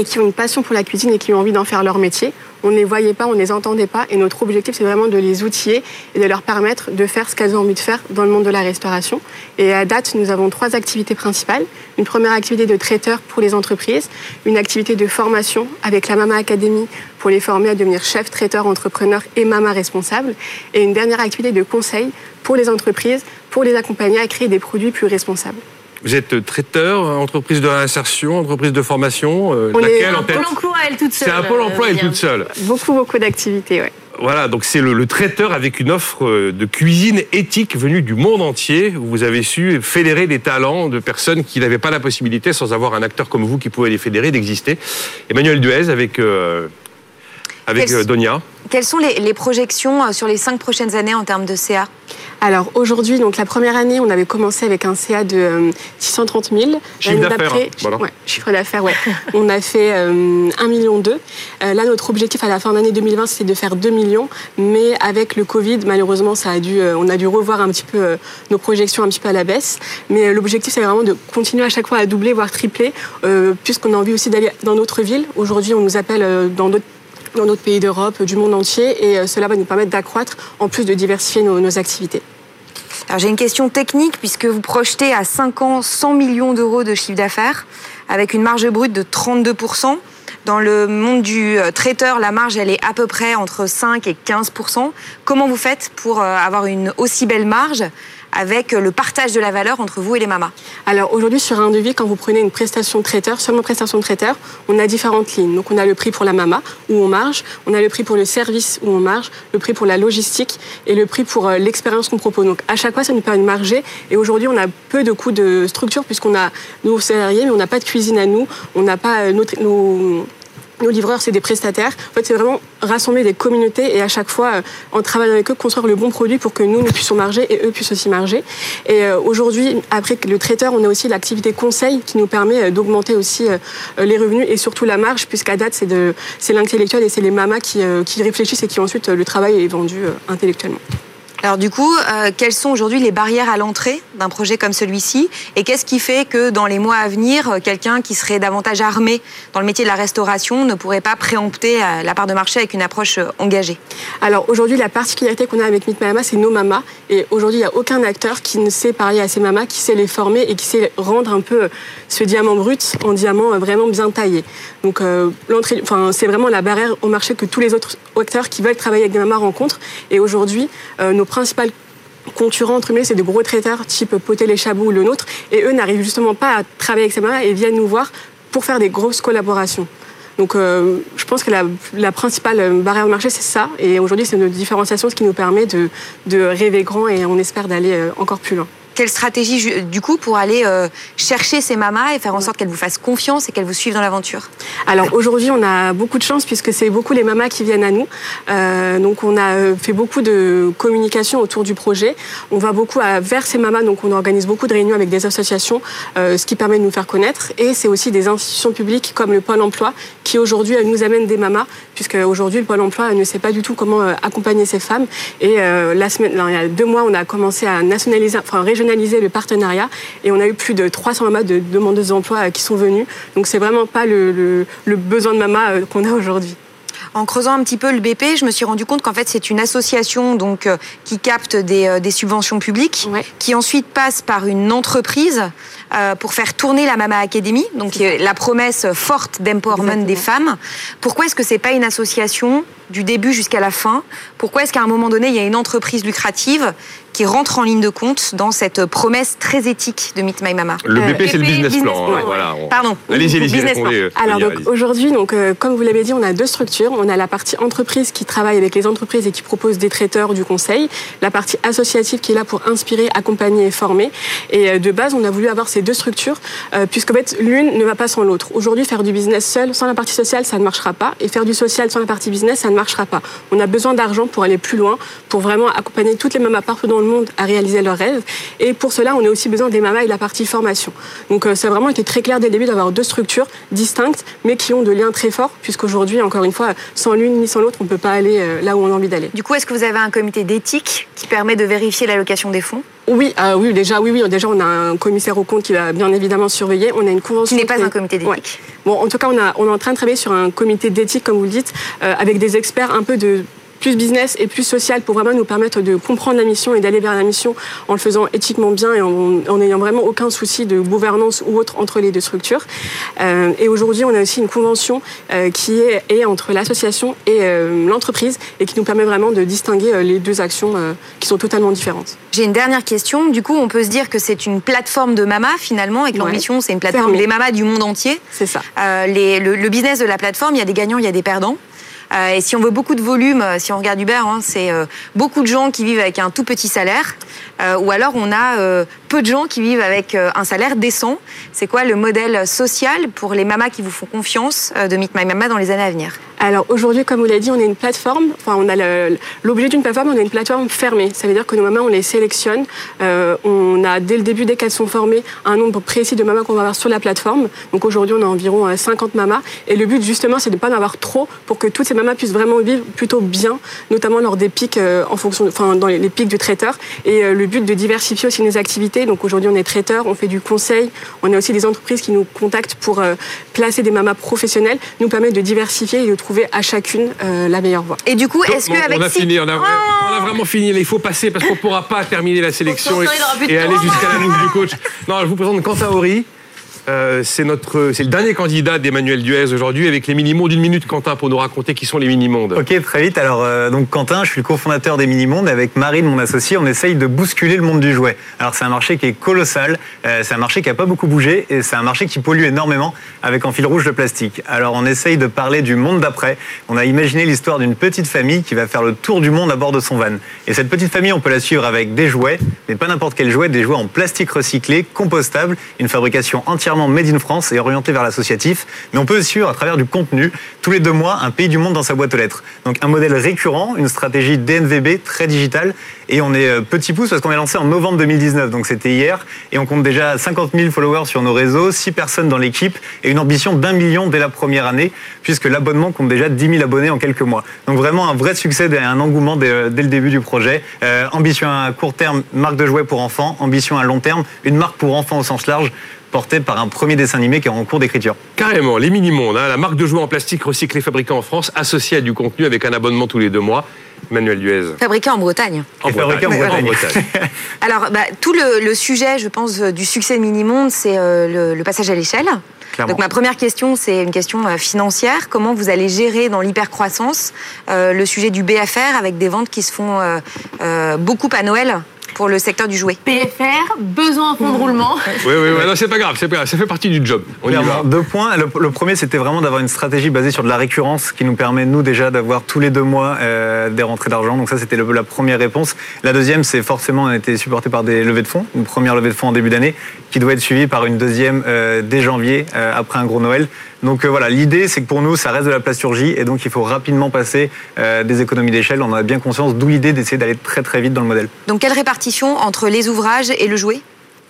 et qui ont une passion pour la cuisine et qui ont envie d'en faire leur métier. On ne les voyait pas, on ne les entendait pas, et notre objectif, c'est vraiment de les outiller et de leur permettre de faire ce qu'elles ont envie de faire dans le monde de la restauration. Et à date, nous avons trois activités principales. Une première activité de traiteur pour les entreprises, une activité de formation avec la Mama Academy pour les former à devenir chef, traiteur, entrepreneur et mama responsable, et une dernière activité de conseil pour les entreprises, pour les accompagner à créer des produits plus responsables. Vous êtes traiteur, entreprise de réinsertion, entreprise de formation euh, On est un en tête Pôle emploi, elle toute seule. C'est un pôle emploi, elle toute seule. Beaucoup, beaucoup d'activités, ouais. Voilà, donc c'est le, le traiteur avec une offre euh, de cuisine éthique venue du monde entier, où vous avez su fédérer des talents de personnes qui n'avaient pas la possibilité, sans avoir un acteur comme vous qui pouvait les fédérer, d'exister. Emmanuel Duez avec, euh, avec Quels- euh, Donia. Quelles sont les, les projections euh, sur les cinq prochaines années en termes de CA Alors aujourd'hui, donc la première année, on avait commencé avec un CA de euh, 630 000. Chiffre L'année d'affaires, d'après, hein, voilà. ouais, chiffre d'affaires, ouais. on a fait euh, 1 million 2. Euh, là, notre objectif à la fin d'année 2020, c'était de faire 2 millions, mais avec le Covid, malheureusement, ça a dû, euh, on a dû revoir un petit peu euh, nos projections un petit peu à la baisse. Mais euh, l'objectif, c'est vraiment de continuer à chaque fois à doubler, voire tripler, euh, puisqu'on a envie aussi d'aller dans d'autres villes. Aujourd'hui, on nous appelle euh, dans d'autres dans d'autres pays d'Europe, du monde entier, et euh, cela va nous permettre d'accroître, en plus de diversifier nos- activités. J'ai une question technique puisque vous projetez à 5 ans 100 millions d'euros de chiffre d'affaires avec une marge brute de 32%. Dans le monde du euh, traiteur, la marge elle est à peu près entre 5 et 15%. Comment vous faites pour euh, avoir une aussi belle marge? Avec le partage de la valeur entre vous et les mamas Alors aujourd'hui, sur un devis, quand vous prenez une prestation de traiteur, seulement prestation de traiteur, on a différentes lignes. Donc on a le prix pour la mama, où on marge, on a le prix pour le service, où on marge, le prix pour la logistique et le prix pour euh, l'expérience qu'on propose. Donc à chaque fois, ça nous permet de marger. Et aujourd'hui, on a peu de coûts de structure puisqu'on a nos salariés, mais on n'a pas de cuisine à nous, on n'a pas euh, notre- nos, nos livreurs, c'est des prestataires. En fait, c'est vraiment rassembler des communautés et à chaque fois, euh, en travaillant avec eux, construire le bon produit pour que nous, nous puissions marger et eux puissent aussi marger. Et euh, aujourd'hui, après le traiteur, on a aussi l'activité conseil qui nous permet euh, d'augmenter aussi les revenus et surtout la marge, puisqu'à date, c'est l'intellectuel et c'est les mamas qui, réfléchissent et qui ensuite, le travail est vendu intellectuellement. Alors du coup, quelles sont aujourd'hui les barrières à l'entrée d'un projet comme celui-ci Et qu'est-ce qui fait que dans les mois à venir, euh, quelqu'un qui serait davantage armé dans le métier de la restauration ne pourrait pas préempter euh, la part de marché avec une approche euh, engagée? Alors aujourd'hui, la particularité qu'on a avec Meet Mama, c'est nos mamas. Et aujourd'hui, il n'y a aucun acteur qui ne sait parler à ses mamas, qui sait les former et qui sait rendre un peu ce diamant brut en diamant vraiment bien taillé. Donc l'entrée, enfin, c'est vraiment la barrière au marché que tous les autres acteurs qui veulent travailler avec des mamas rencontrent. Et aujourd'hui, nos principales concurrents entre guillemets, c'est des gros traiteurs type Poté les Chabous ou le nôtre, et eux n'arrivent justement pas à travailler avec ces mamas et viennent nous voir pour faire des grosses collaborations. Donc euh, je pense que la, la principale barrière au marché, c'est ça. Et aujourd'hui, c'est notre différenciation, ce qui nous permet de, de rêver grand et on espère d'aller euh, encore plus loin. Quelle stratégie du coup pour aller euh, chercher ces mamas et faire en sorte qu'elles vous fassent confiance et qu'elles vous suivent dans l'aventure? Alors aujourd'hui, on a beaucoup de chance puisque c'est beaucoup les mamas qui viennent à nous. Euh, donc on a euh, fait beaucoup de communication autour du projet. On va beaucoup vers ces mamas, donc on organise beaucoup de réunions avec des associations, ce qui permet de nous faire connaître. Et c'est aussi des institutions publiques comme le Pôle Emploi qui aujourd'hui nous amènent des mamas, puisque aujourd'hui le Pôle Emploi ne sait pas du tout comment accompagner ces femmes. Et la semaine, il y a deux mois, on a commencé à nationaliser, enfin régionaliser le partenariat, et on a eu plus de 300 mamas de demandeuses d'emploi euh, qui sont venues. Donc c'est vraiment pas le, le- le besoin de mamas euh, qu'on a aujourd'hui. En creusant un petit peu le BP, je me suis rendu compte qu'en fait c'est une association donc euh, qui capte des, euh, des subventions publiques, Ouais. qui ensuite passe par une entreprise euh, pour faire tourner la Mama Academy, donc la promesse forte d'empowerment des femmes. Pourquoi est-ce que c'est pas une association du début jusqu'à la fin Pourquoi est-ce qu'à un moment donné il y a une entreprise lucrative qui rentre en ligne de compte dans cette promesse très éthique de Meet My Mama Le Euh, BP, c'est le business, business plan. hein, plan, voilà, on- Pardon. Allez-y, allez-y, euh, Alors donc aujourd'hui, donc euh, comme vous l'avez dit, on a deux structures. On a la partie entreprise qui travaille avec les entreprises et qui propose des traiteurs du conseil, la partie associative qui est là pour inspirer, accompagner et former. Et euh, de base, on a voulu avoir ces deux structures euh, puisque en fait l'une ne va pas sans l'autre. Aujourd'hui, faire du business seul, sans la partie sociale, ça ne marchera pas, et faire du social sans la partie business, ça ne On a besoin d'argent pour aller plus loin, pour vraiment accompagner toutes les mamas partout dans le monde à réaliser leurs rêves. Et pour cela, on a aussi besoin des mamas et de la partie formation. Donc euh, ça a vraiment été très clair dès le début d'avoir deux structures distinctes, mais qui ont de liens très forts, puisqu'aujourd'hui, encore une fois, sans l'une ni sans l'autre, on ne peut pas aller euh, là où on a envie d'aller. Du coup, est-ce que vous avez un comité d'éthique qui permet de vérifier l'allocation des fonds? Oui, euh, oui, déjà, oui, oui, déjà, on a un commissaire au compte qui va bien évidemment surveiller. On a une convention Qui n'est pas un comité d'éthique. Ouais. Bon, en tout cas, on, a, on est en train de travailler sur un comité d'éthique, comme vous le dites, euh, avec des experts un peu de plus business et plus social pour vraiment nous permettre de comprendre la mission et d'aller vers la mission en le faisant éthiquement bien et en n'ayant vraiment aucun souci de gouvernance ou autre entre les deux structures. Euh, et aujourd'hui, on a aussi une convention euh, qui est, est entre l'association et euh, l'entreprise et qui nous permet vraiment de distinguer les deux actions qui sont totalement différentes. J'ai une dernière question. Du coup, on peut se dire que c'est une plateforme de mamas finalement, et que Ouais. l'ambition, c'est une plateforme des mamas du monde entier. C'est ça. Les- le, le business de la plateforme, il y a des gagnants, il y a des perdants. Euh, et si on veut beaucoup de volume, euh, si on regarde Uber, hein, c'est euh, beaucoup de gens qui vivent avec un tout petit salaire, euh, ou alors on a euh, peu de gens qui vivent avec euh, un salaire décent. C'est quoi le modèle social pour les mamas qui vous font confiance euh, de Meet My Mama dans les années à venir? Alors aujourd'hui, comme vous l'avez dit, on est une plateforme. Enfin, on a l'objet d'une plateforme. On est une plateforme fermée. Ça veut dire que nos mamans, on les sélectionne. On a dès le début, dès qu'elles sont formées, un nombre précis de mamas qu'on va avoir sur la plateforme. Donc aujourd'hui, on a environ euh, 50 mamas. Et le but justement, c'est de ne pas en avoir trop pour que toutes ces mamas puissent vraiment vivre plutôt bien, notamment lors des pics, en fonction, enfin dans les, pics du traiteur. Et but de diversifier aussi nos activités. Donc aujourd'hui, on est traiteur, on fait du conseil. On a aussi des entreprises qui nous contactent pour euh, placer des mamas professionnelles, nous permet de diversifier et de trouver à chacune euh, la meilleure voie. Et du coup, est-ce bon, qu'avec on a fini, on a, on a vraiment fini. Il faut passer parce qu'on ne pourra pas terminer la sélection et, aller jusqu'à la mouche du coach. Non, je vous présente Quentin Horry. Euh, c'est le dernier candidat d'Emmanuel Duez aujourd'hui avec les mini-mondes. Une minute, Quentin, pour nous raconter qui sont les mini-mondes. Ok, très vite. Alors, euh, donc Quentin, je suis le cofondateur des Mini-Mondes. Avec Marine, mon associé, on essaye de bousculer le monde du jouet. Alors, c'est un marché qui est colossal. euh, c'est un marché qui a pas beaucoup bougé et c'est un marché qui pollue énormément avec en fil rouge le plastique. Alors, on essaye de parler du monde d'après. On a imaginé l'histoire d'une petite famille qui va faire le tour du monde à bord de son van. Et cette petite famille, on peut la suivre avec des jouets, mais pas n'importe quel jouet, des jouets en plastique recyclé, compostable, une fabrication entièrement made in France et orientée vers l'associatif. Mais on peut aussi suivre à travers du contenu, tous les deux mois, un pays du monde dans sa boîte aux lettres. Donc un modèle récurrent, une stratégie DNVB très digitale. Et on est euh, petit pouce parce qu'on est lancé en novembre 2019, donc c'était hier. Et on compte déjà 50 000 followers sur nos réseaux, 6 personnes dans l'équipe et une ambition d'un million dès la première année, puisque l'abonnement compte déjà 10 000 abonnés en quelques mois. Donc vraiment un vrai succès et un engouement dès, dès le début du projet. Euh, ambition à court terme, marque de jouets pour enfants. Ambition à long terme, une marque pour enfants au sens large portée par un premier dessin animé qui est en cours d'écriture. Carrément, les mini-mondes, hein, la marque de jouets en plastique recyclé fabriquée en France, associée à du contenu avec un abonnement tous les deux mois. Manuel Duez. Fabriqué en Bretagne. En Et fabriqué en Bretagne. Bretagne. Alors, bah, tout le, le sujet, je pense, euh, du succès de Minimonde, c'est euh, le, le passage à l'échelle. Donc ma première question, c'est une question euh, financière. Comment vous allez gérer dans l'hypercroissance euh, le sujet du BFR avec des ventes qui se font euh, euh, beaucoup à Noël? Pour le secteur du jouet PFR, besoin en fonds de roulement. Oui, oui, oui, non, c'est pas grave, c'est pas grave, ça fait partie du job. On y va. Clairement, Deux points. Le, le premier, c'était vraiment d'avoir une stratégie basée sur de la récurrence qui nous permet, nous, déjà, d'avoir tous les deux mois euh, des rentrées d'argent. Donc ça, c'était la première réponse. La deuxième, c'est forcément, on a été supporté par des levées de fonds. Une première levée de fonds en début d'année qui doit être suivie par une deuxième euh, dès janvier, euh, après un gros Noël. Donc euh, voilà, l'idée, c'est que pour nous, ça reste de la plasturgie et donc il faut rapidement passer euh, des économies d'échelle. On en a bien conscience, d'où l'idée d'essayer d'aller très très vite dans le modèle. Donc quelle répartition entre les ouvrages et le jouet?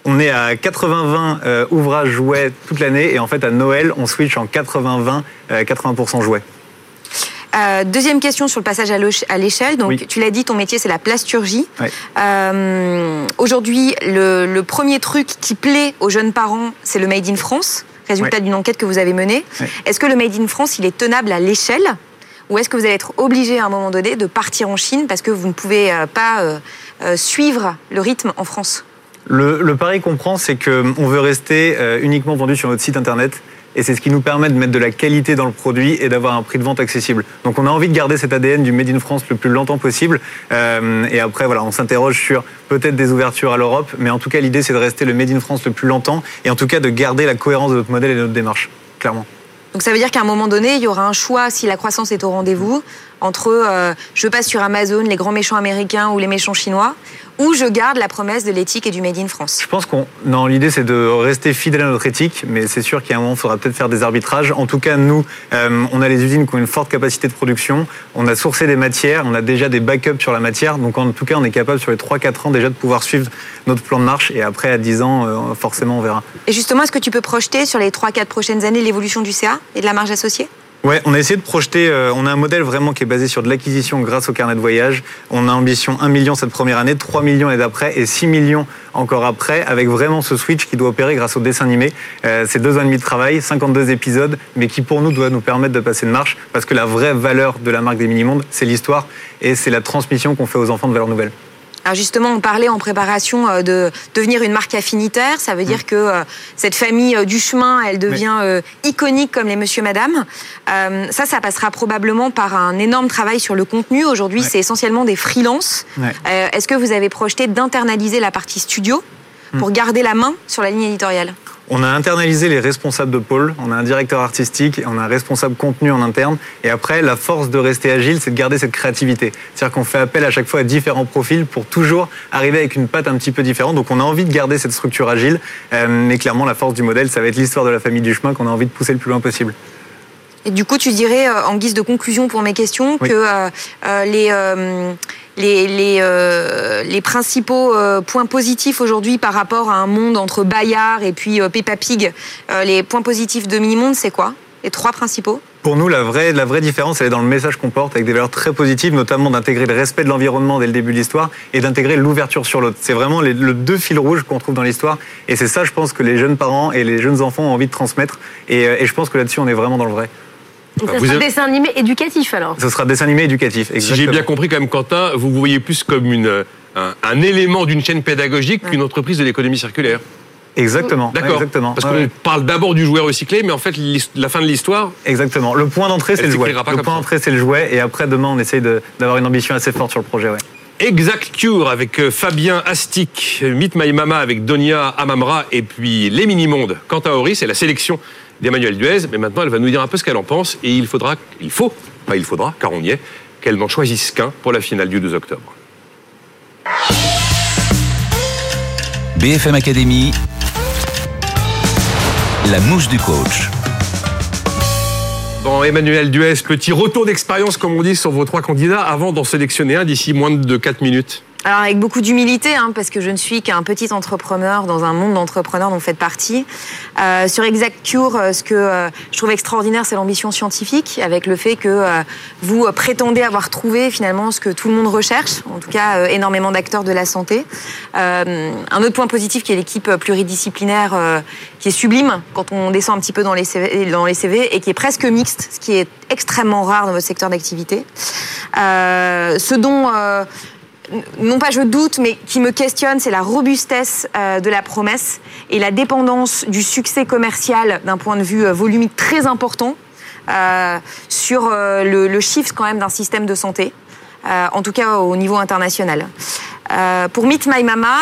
On est à 80-20 euh, ouvrages jouets toute l'année et en fait à Noël on switch en 80-20, euh, 80% jouets. Euh, Deuxième question sur le passage à l'échelle. Donc Oui. tu l'as dit, ton métier c'est la plasturgie. Euh, Aujourd'hui, le, le premier truc qui plaît aux jeunes parents, c'est le Made in France, résultat d'une enquête que vous avez menée. Est-ce que le Made in France, il est tenable à l'échelle ou est-ce que vous allez être obligé à un moment donné de partir en Chine parce que vous ne pouvez euh, pas euh, euh, suivre le rythme en France? Le, le pari qu'on prend c'est qu'on veut rester euh, uniquement vendu sur notre site internet et c'est ce qui nous permet de mettre de la qualité dans le produit et d'avoir un prix de vente accessible. Donc on a envie de garder cet ADN du Made in France le plus longtemps possible Euh, et après voilà on s'interroge sur peut-être des ouvertures à l'Europe mais en tout cas l'idée c'est de rester le Made in France le plus longtemps et en tout cas de garder la cohérence de notre modèle et de notre démarche, clairement. Donc ça veut dire qu'à un moment donné, il y aura un choix si la croissance est au rendez-vous entre euh, je passe sur Amazon, les grands méchants américains ou les méchants chinois, ou je garde la promesse de l'éthique et du Made in France. Je pense qu'on. Non, l'idée c'est de rester fidèle à notre éthique, mais c'est sûr qu'à un moment, il faudra peut-être faire des arbitrages. En tout cas, nous, euh, on a les usines qui ont une forte capacité de production. On a sourcé des matières, on a déjà des backups sur la matière. Donc en tout cas, on est capable sur les 3-4 ans déjà de pouvoir suivre notre plan de marche. Et après, à 10 ans, euh, forcément, on verra. Et justement, est-ce que tu peux projeter sur les 3-4 prochaines années l'évolution du CA et de la marge associée? Ouais, on a essayé de projeter. euh, on a un modèle vraiment qui est basé sur de l'acquisition grâce au carnet de voyage. On a ambition 1 million cette première année, 3 millions l'année d'après et 6 millions encore après, avec vraiment ce switch qui doit opérer grâce au dessin animé. Euh, c'est deux ans et demi de travail, 52 épisodes, mais qui pour nous doit nous permettre de passer de marche, parce que la vraie valeur de la marque des mini-mondes, c'est l'histoire et c'est la transmission qu'on fait aux enfants de valeurs nouvelles. Alors justement, on parlait en préparation euh, de devenir une marque affinitaire. Ça veut dire que euh, cette famille euh, du chemin, elle devient euh, iconique comme les Monsieur Madame. Ça, ça passera probablement par un énorme travail sur le contenu. Aujourd'hui, Ouais. c'est essentiellement des freelances. Ouais. Est-ce que vous avez projeté d'internaliser la partie studio pour garder la main sur la ligne éditoriale? On a internalisé les responsables de pôle, on a un directeur artistique, on a un responsable contenu en interne. Et après, la force de rester agile, c'est de garder cette créativité. C'est-à-dire qu'on fait appel à chaque fois à différents profils pour toujours arriver avec une patte un petit peu différente. Donc on a envie de garder cette structure agile. Euh, mais clairement, la force du modèle, ça va être l'histoire de la famille du chemin qu'on a envie de pousser le plus loin possible. Et du coup, tu dirais, euh, en guise de conclusion pour mes questions, Oui. que euh, euh, les, euh, les, les, euh, les principaux points positifs aujourd'hui par rapport à un monde entre Bayard et puis Peppa Pig, les points positifs de Mini-Monde, c'est quoi? Les trois principaux? Pour nous, la vraie, la vraie différence, elle est dans le message qu'on porte, avec des valeurs très positives, notamment d'intégrer le respect de l'environnement dès le début de l'histoire et d'intégrer l'ouverture sur l'autre. C'est vraiment les, le deux fils rouges qu'on trouve dans l'histoire. Et c'est ça, je pense, que les jeunes parents et les jeunes enfants ont envie de transmettre. Et, et je pense que là-dessus, on est vraiment dans le vrai. Donc ça Vous sera un avez- dessin animé éducatif alors. Ce sera dessin animé éducatif. Si j'ai exactement. bien compris, quand même, Quentin, vous vous voyez plus comme une, un, un élément d'une chaîne pédagogique qu'une entreprise de l'économie circulaire. Exactement. D'accord. Exactement. Parce qu'on ouais. parle d'abord du jouet recyclé, mais en fait, la fin de l'histoire, Exactement. Le point d'entrée, c'est le jouet. Le point d'entrée, c'est le jouet. Et après, demain, on essaye d'avoir une ambition assez forte sur le projet. Ouais. Exact Cure avec euh, Fabien Astic, Meet My Mama avec Donia Amamra et puis Les Mini-Mondes. Quant à Ori, c'est la sélection d'Emmanuel Duez, mais maintenant elle va nous dire un peu ce qu'elle en pense et il faudra, il faut, pas il faudra, car on y est, qu'elle n'en choisisse qu'un pour la finale du 2 octobre. BFM Academy, la mouche du coach. Bon, Emmanuel Duez, petit retour d'expérience, comme on dit, sur vos trois candidats avant d'en sélectionner un d'ici moins de 4 minutes. Alors avec beaucoup d'humilité, hein, parce que je ne suis qu'un petit entrepreneur dans un monde d'entrepreneurs dont vous faites partie. Euh, sur Exact Cure, euh, ce que euh, je trouve extraordinaire, c'est l'ambition scientifique, avec le fait que euh, vous prétendez avoir trouvé finalement ce que tout le monde recherche, en tout cas énormément d'acteurs de la santé. Un autre point positif qui est l'équipe pluridisciplinaire, qui est sublime quand on descend un petit peu dans les, CV, dans les CV et qui est presque mixte, ce qui est extrêmement rare dans votre secteur d'activité. Ce dont non pas je doute, mais qui me questionne, c'est la robustesse euh, de la promesse et la dépendance du succès commercial d'un point de vue euh, volumique très important euh, sur le, le chiffre quand même d'un système de santé, en tout cas au niveau international. Pour Meet My Mama,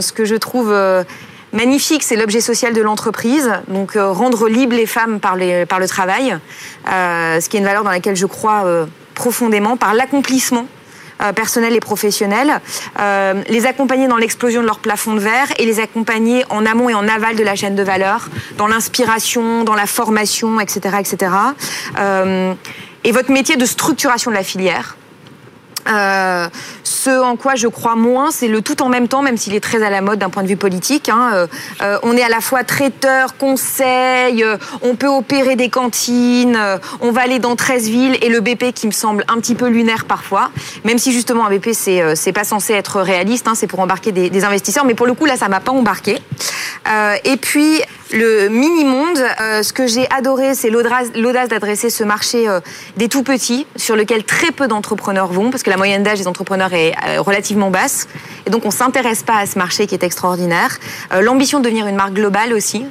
ce que je trouve magnifique, c'est l'objet social de l'entreprise, donc rendre libres les femmes par, le travail, ce qui est une valeur dans laquelle je crois profondément, par l'accomplissement euh, personnel et professionnel, euh, les accompagner dans l'explosion de leur plafond de verre et les accompagner en amont et en aval de la chaîne de valeur, dans l'inspiration, dans la formation, etc. etc. Euh, et votre métier de structuration de la filière. Euh, ce en quoi je crois moins, c'est le tout en même temps, même s'il est très à la mode d'un point de vue politique. hein. Euh, euh, on est à la fois traiteur, conseil, on peut opérer des cantines, on va aller dans 13 villes et le BP qui me semble un petit peu lunaire parfois, même si justement un BP c'est c'est pas censé être réaliste, hein, c'est pour embarquer des, des investisseurs, mais pour le coup là ça m'a pas embarqué. Et puis le mini-monde, euh, ce que j'ai adoré, c'est l'audace d'adresser ce marché euh, des tout petits, sur lequel très peu d'entrepreneurs vont, parce que la moyenne d'âge des entrepreneurs est euh, relativement basse. Et donc on s'intéresse pas à ce marché qui est extraordinaire. L'ambition de devenir une marque globale aussi.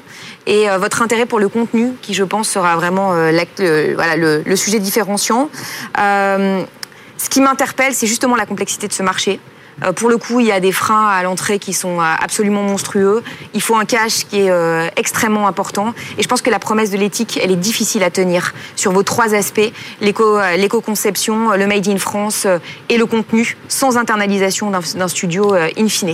Et votre intérêt pour le contenu, qui je pense sera vraiment le, le, sujet différenciant. Ce qui m'interpelle, c'est justement la complexité de ce marché. Euh, pour le coup, il y a des freins à l'entrée qui sont euh, absolument monstrueux. Il faut un cash qui est euh, extrêmement important. Et je pense que la promesse de l'éthique, elle est difficile à tenir sur vos trois aspects l'éco, l'éco-conception, le made in France et le contenu, sans internalisation d'un, studio in fine.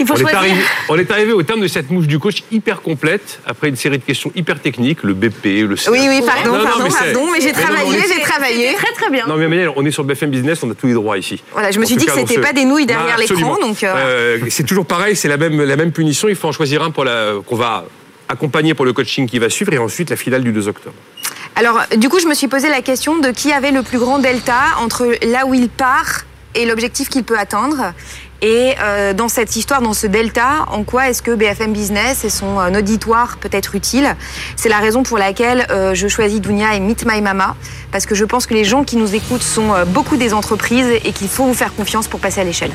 Il faut On est, arrivé, on est arrivé au terme de cette mouche du coach hyper complète, après une série de questions hyper techniques, le BP, le CA. Oui, oui, pardon, Non, non, pardon, mais pardon, mais j'ai travaillé, j'ai travaillé. Très très bien. Non mais Emmanuel, on est sur BFM Business, on a tous les droits ici. Voilà, je me suis dit que cas, dans c'était pas des nouilles derrière Ah, l'écran, donc. euh, Euh, c'est toujours pareil, c'est la même, la même punition, il faut en choisir un pour la, qu'on va accompagner pour le coaching qui va suivre et ensuite la finale du 2 octobre. Alors, du coup, je me suis posé la question de qui avait le plus grand delta entre là où il part et l'objectif qu'il peut atteindre. Et euh, dans cette histoire, dans ce delta, en quoi est-ce que BFM Business et son euh, auditoire peut être utile? C'est la raison pour laquelle euh, je choisis Dunia et Meet My Mama, parce que je pense que les gens qui nous écoutent sont euh, beaucoup des entreprises et qu'il faut vous faire confiance pour passer à l'échelle.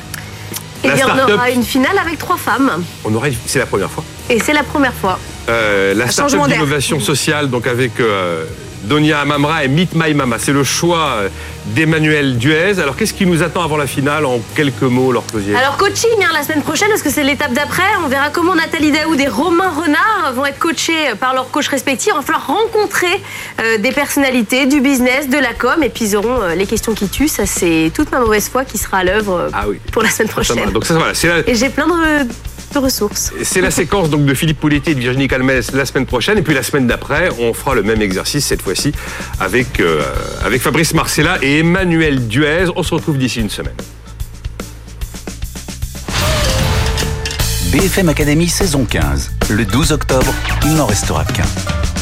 Eh La bien, on aura une finale avec trois femmes. On aurait, c'est la première fois. Et c'est la première fois. Euh, la start-up d'innovation sociale, donc avec euh, Donia Amamra et Meet My Mama. C'est le choix euh, d'Emmanuel Duez. Alors qu'est-ce qui nous attend avant la finale en quelques mots, Laure Closier Alors coaching hein, la semaine prochaine, parce que c'est l'étape d'après. On verra comment Nathalie Daoud et Romain Renard vont être coachés par leurs coachs respectifs. Il va falloir rencontrer euh, des personnalités du business, de la com, et puis ils auront euh, les questions qui tuent. Ça, c'est toute ma mauvaise foi qui sera à l'œuvre euh, Ah oui. pour la semaine prochaine. Donc ça, voilà, la, Et j'ai plein de, de ressources. c'est la séquence donc de Philippe Pouletti et de Virginie Calmès la semaine prochaine. Et puis la semaine d'après, on fera le même exercice cette fois-ci avec, euh, avec Fabrice Marcella et Emmanuel Duez. On se retrouve d'ici une semaine. BFM Academy saison 15. Le 12 octobre, il n'en restera qu'un.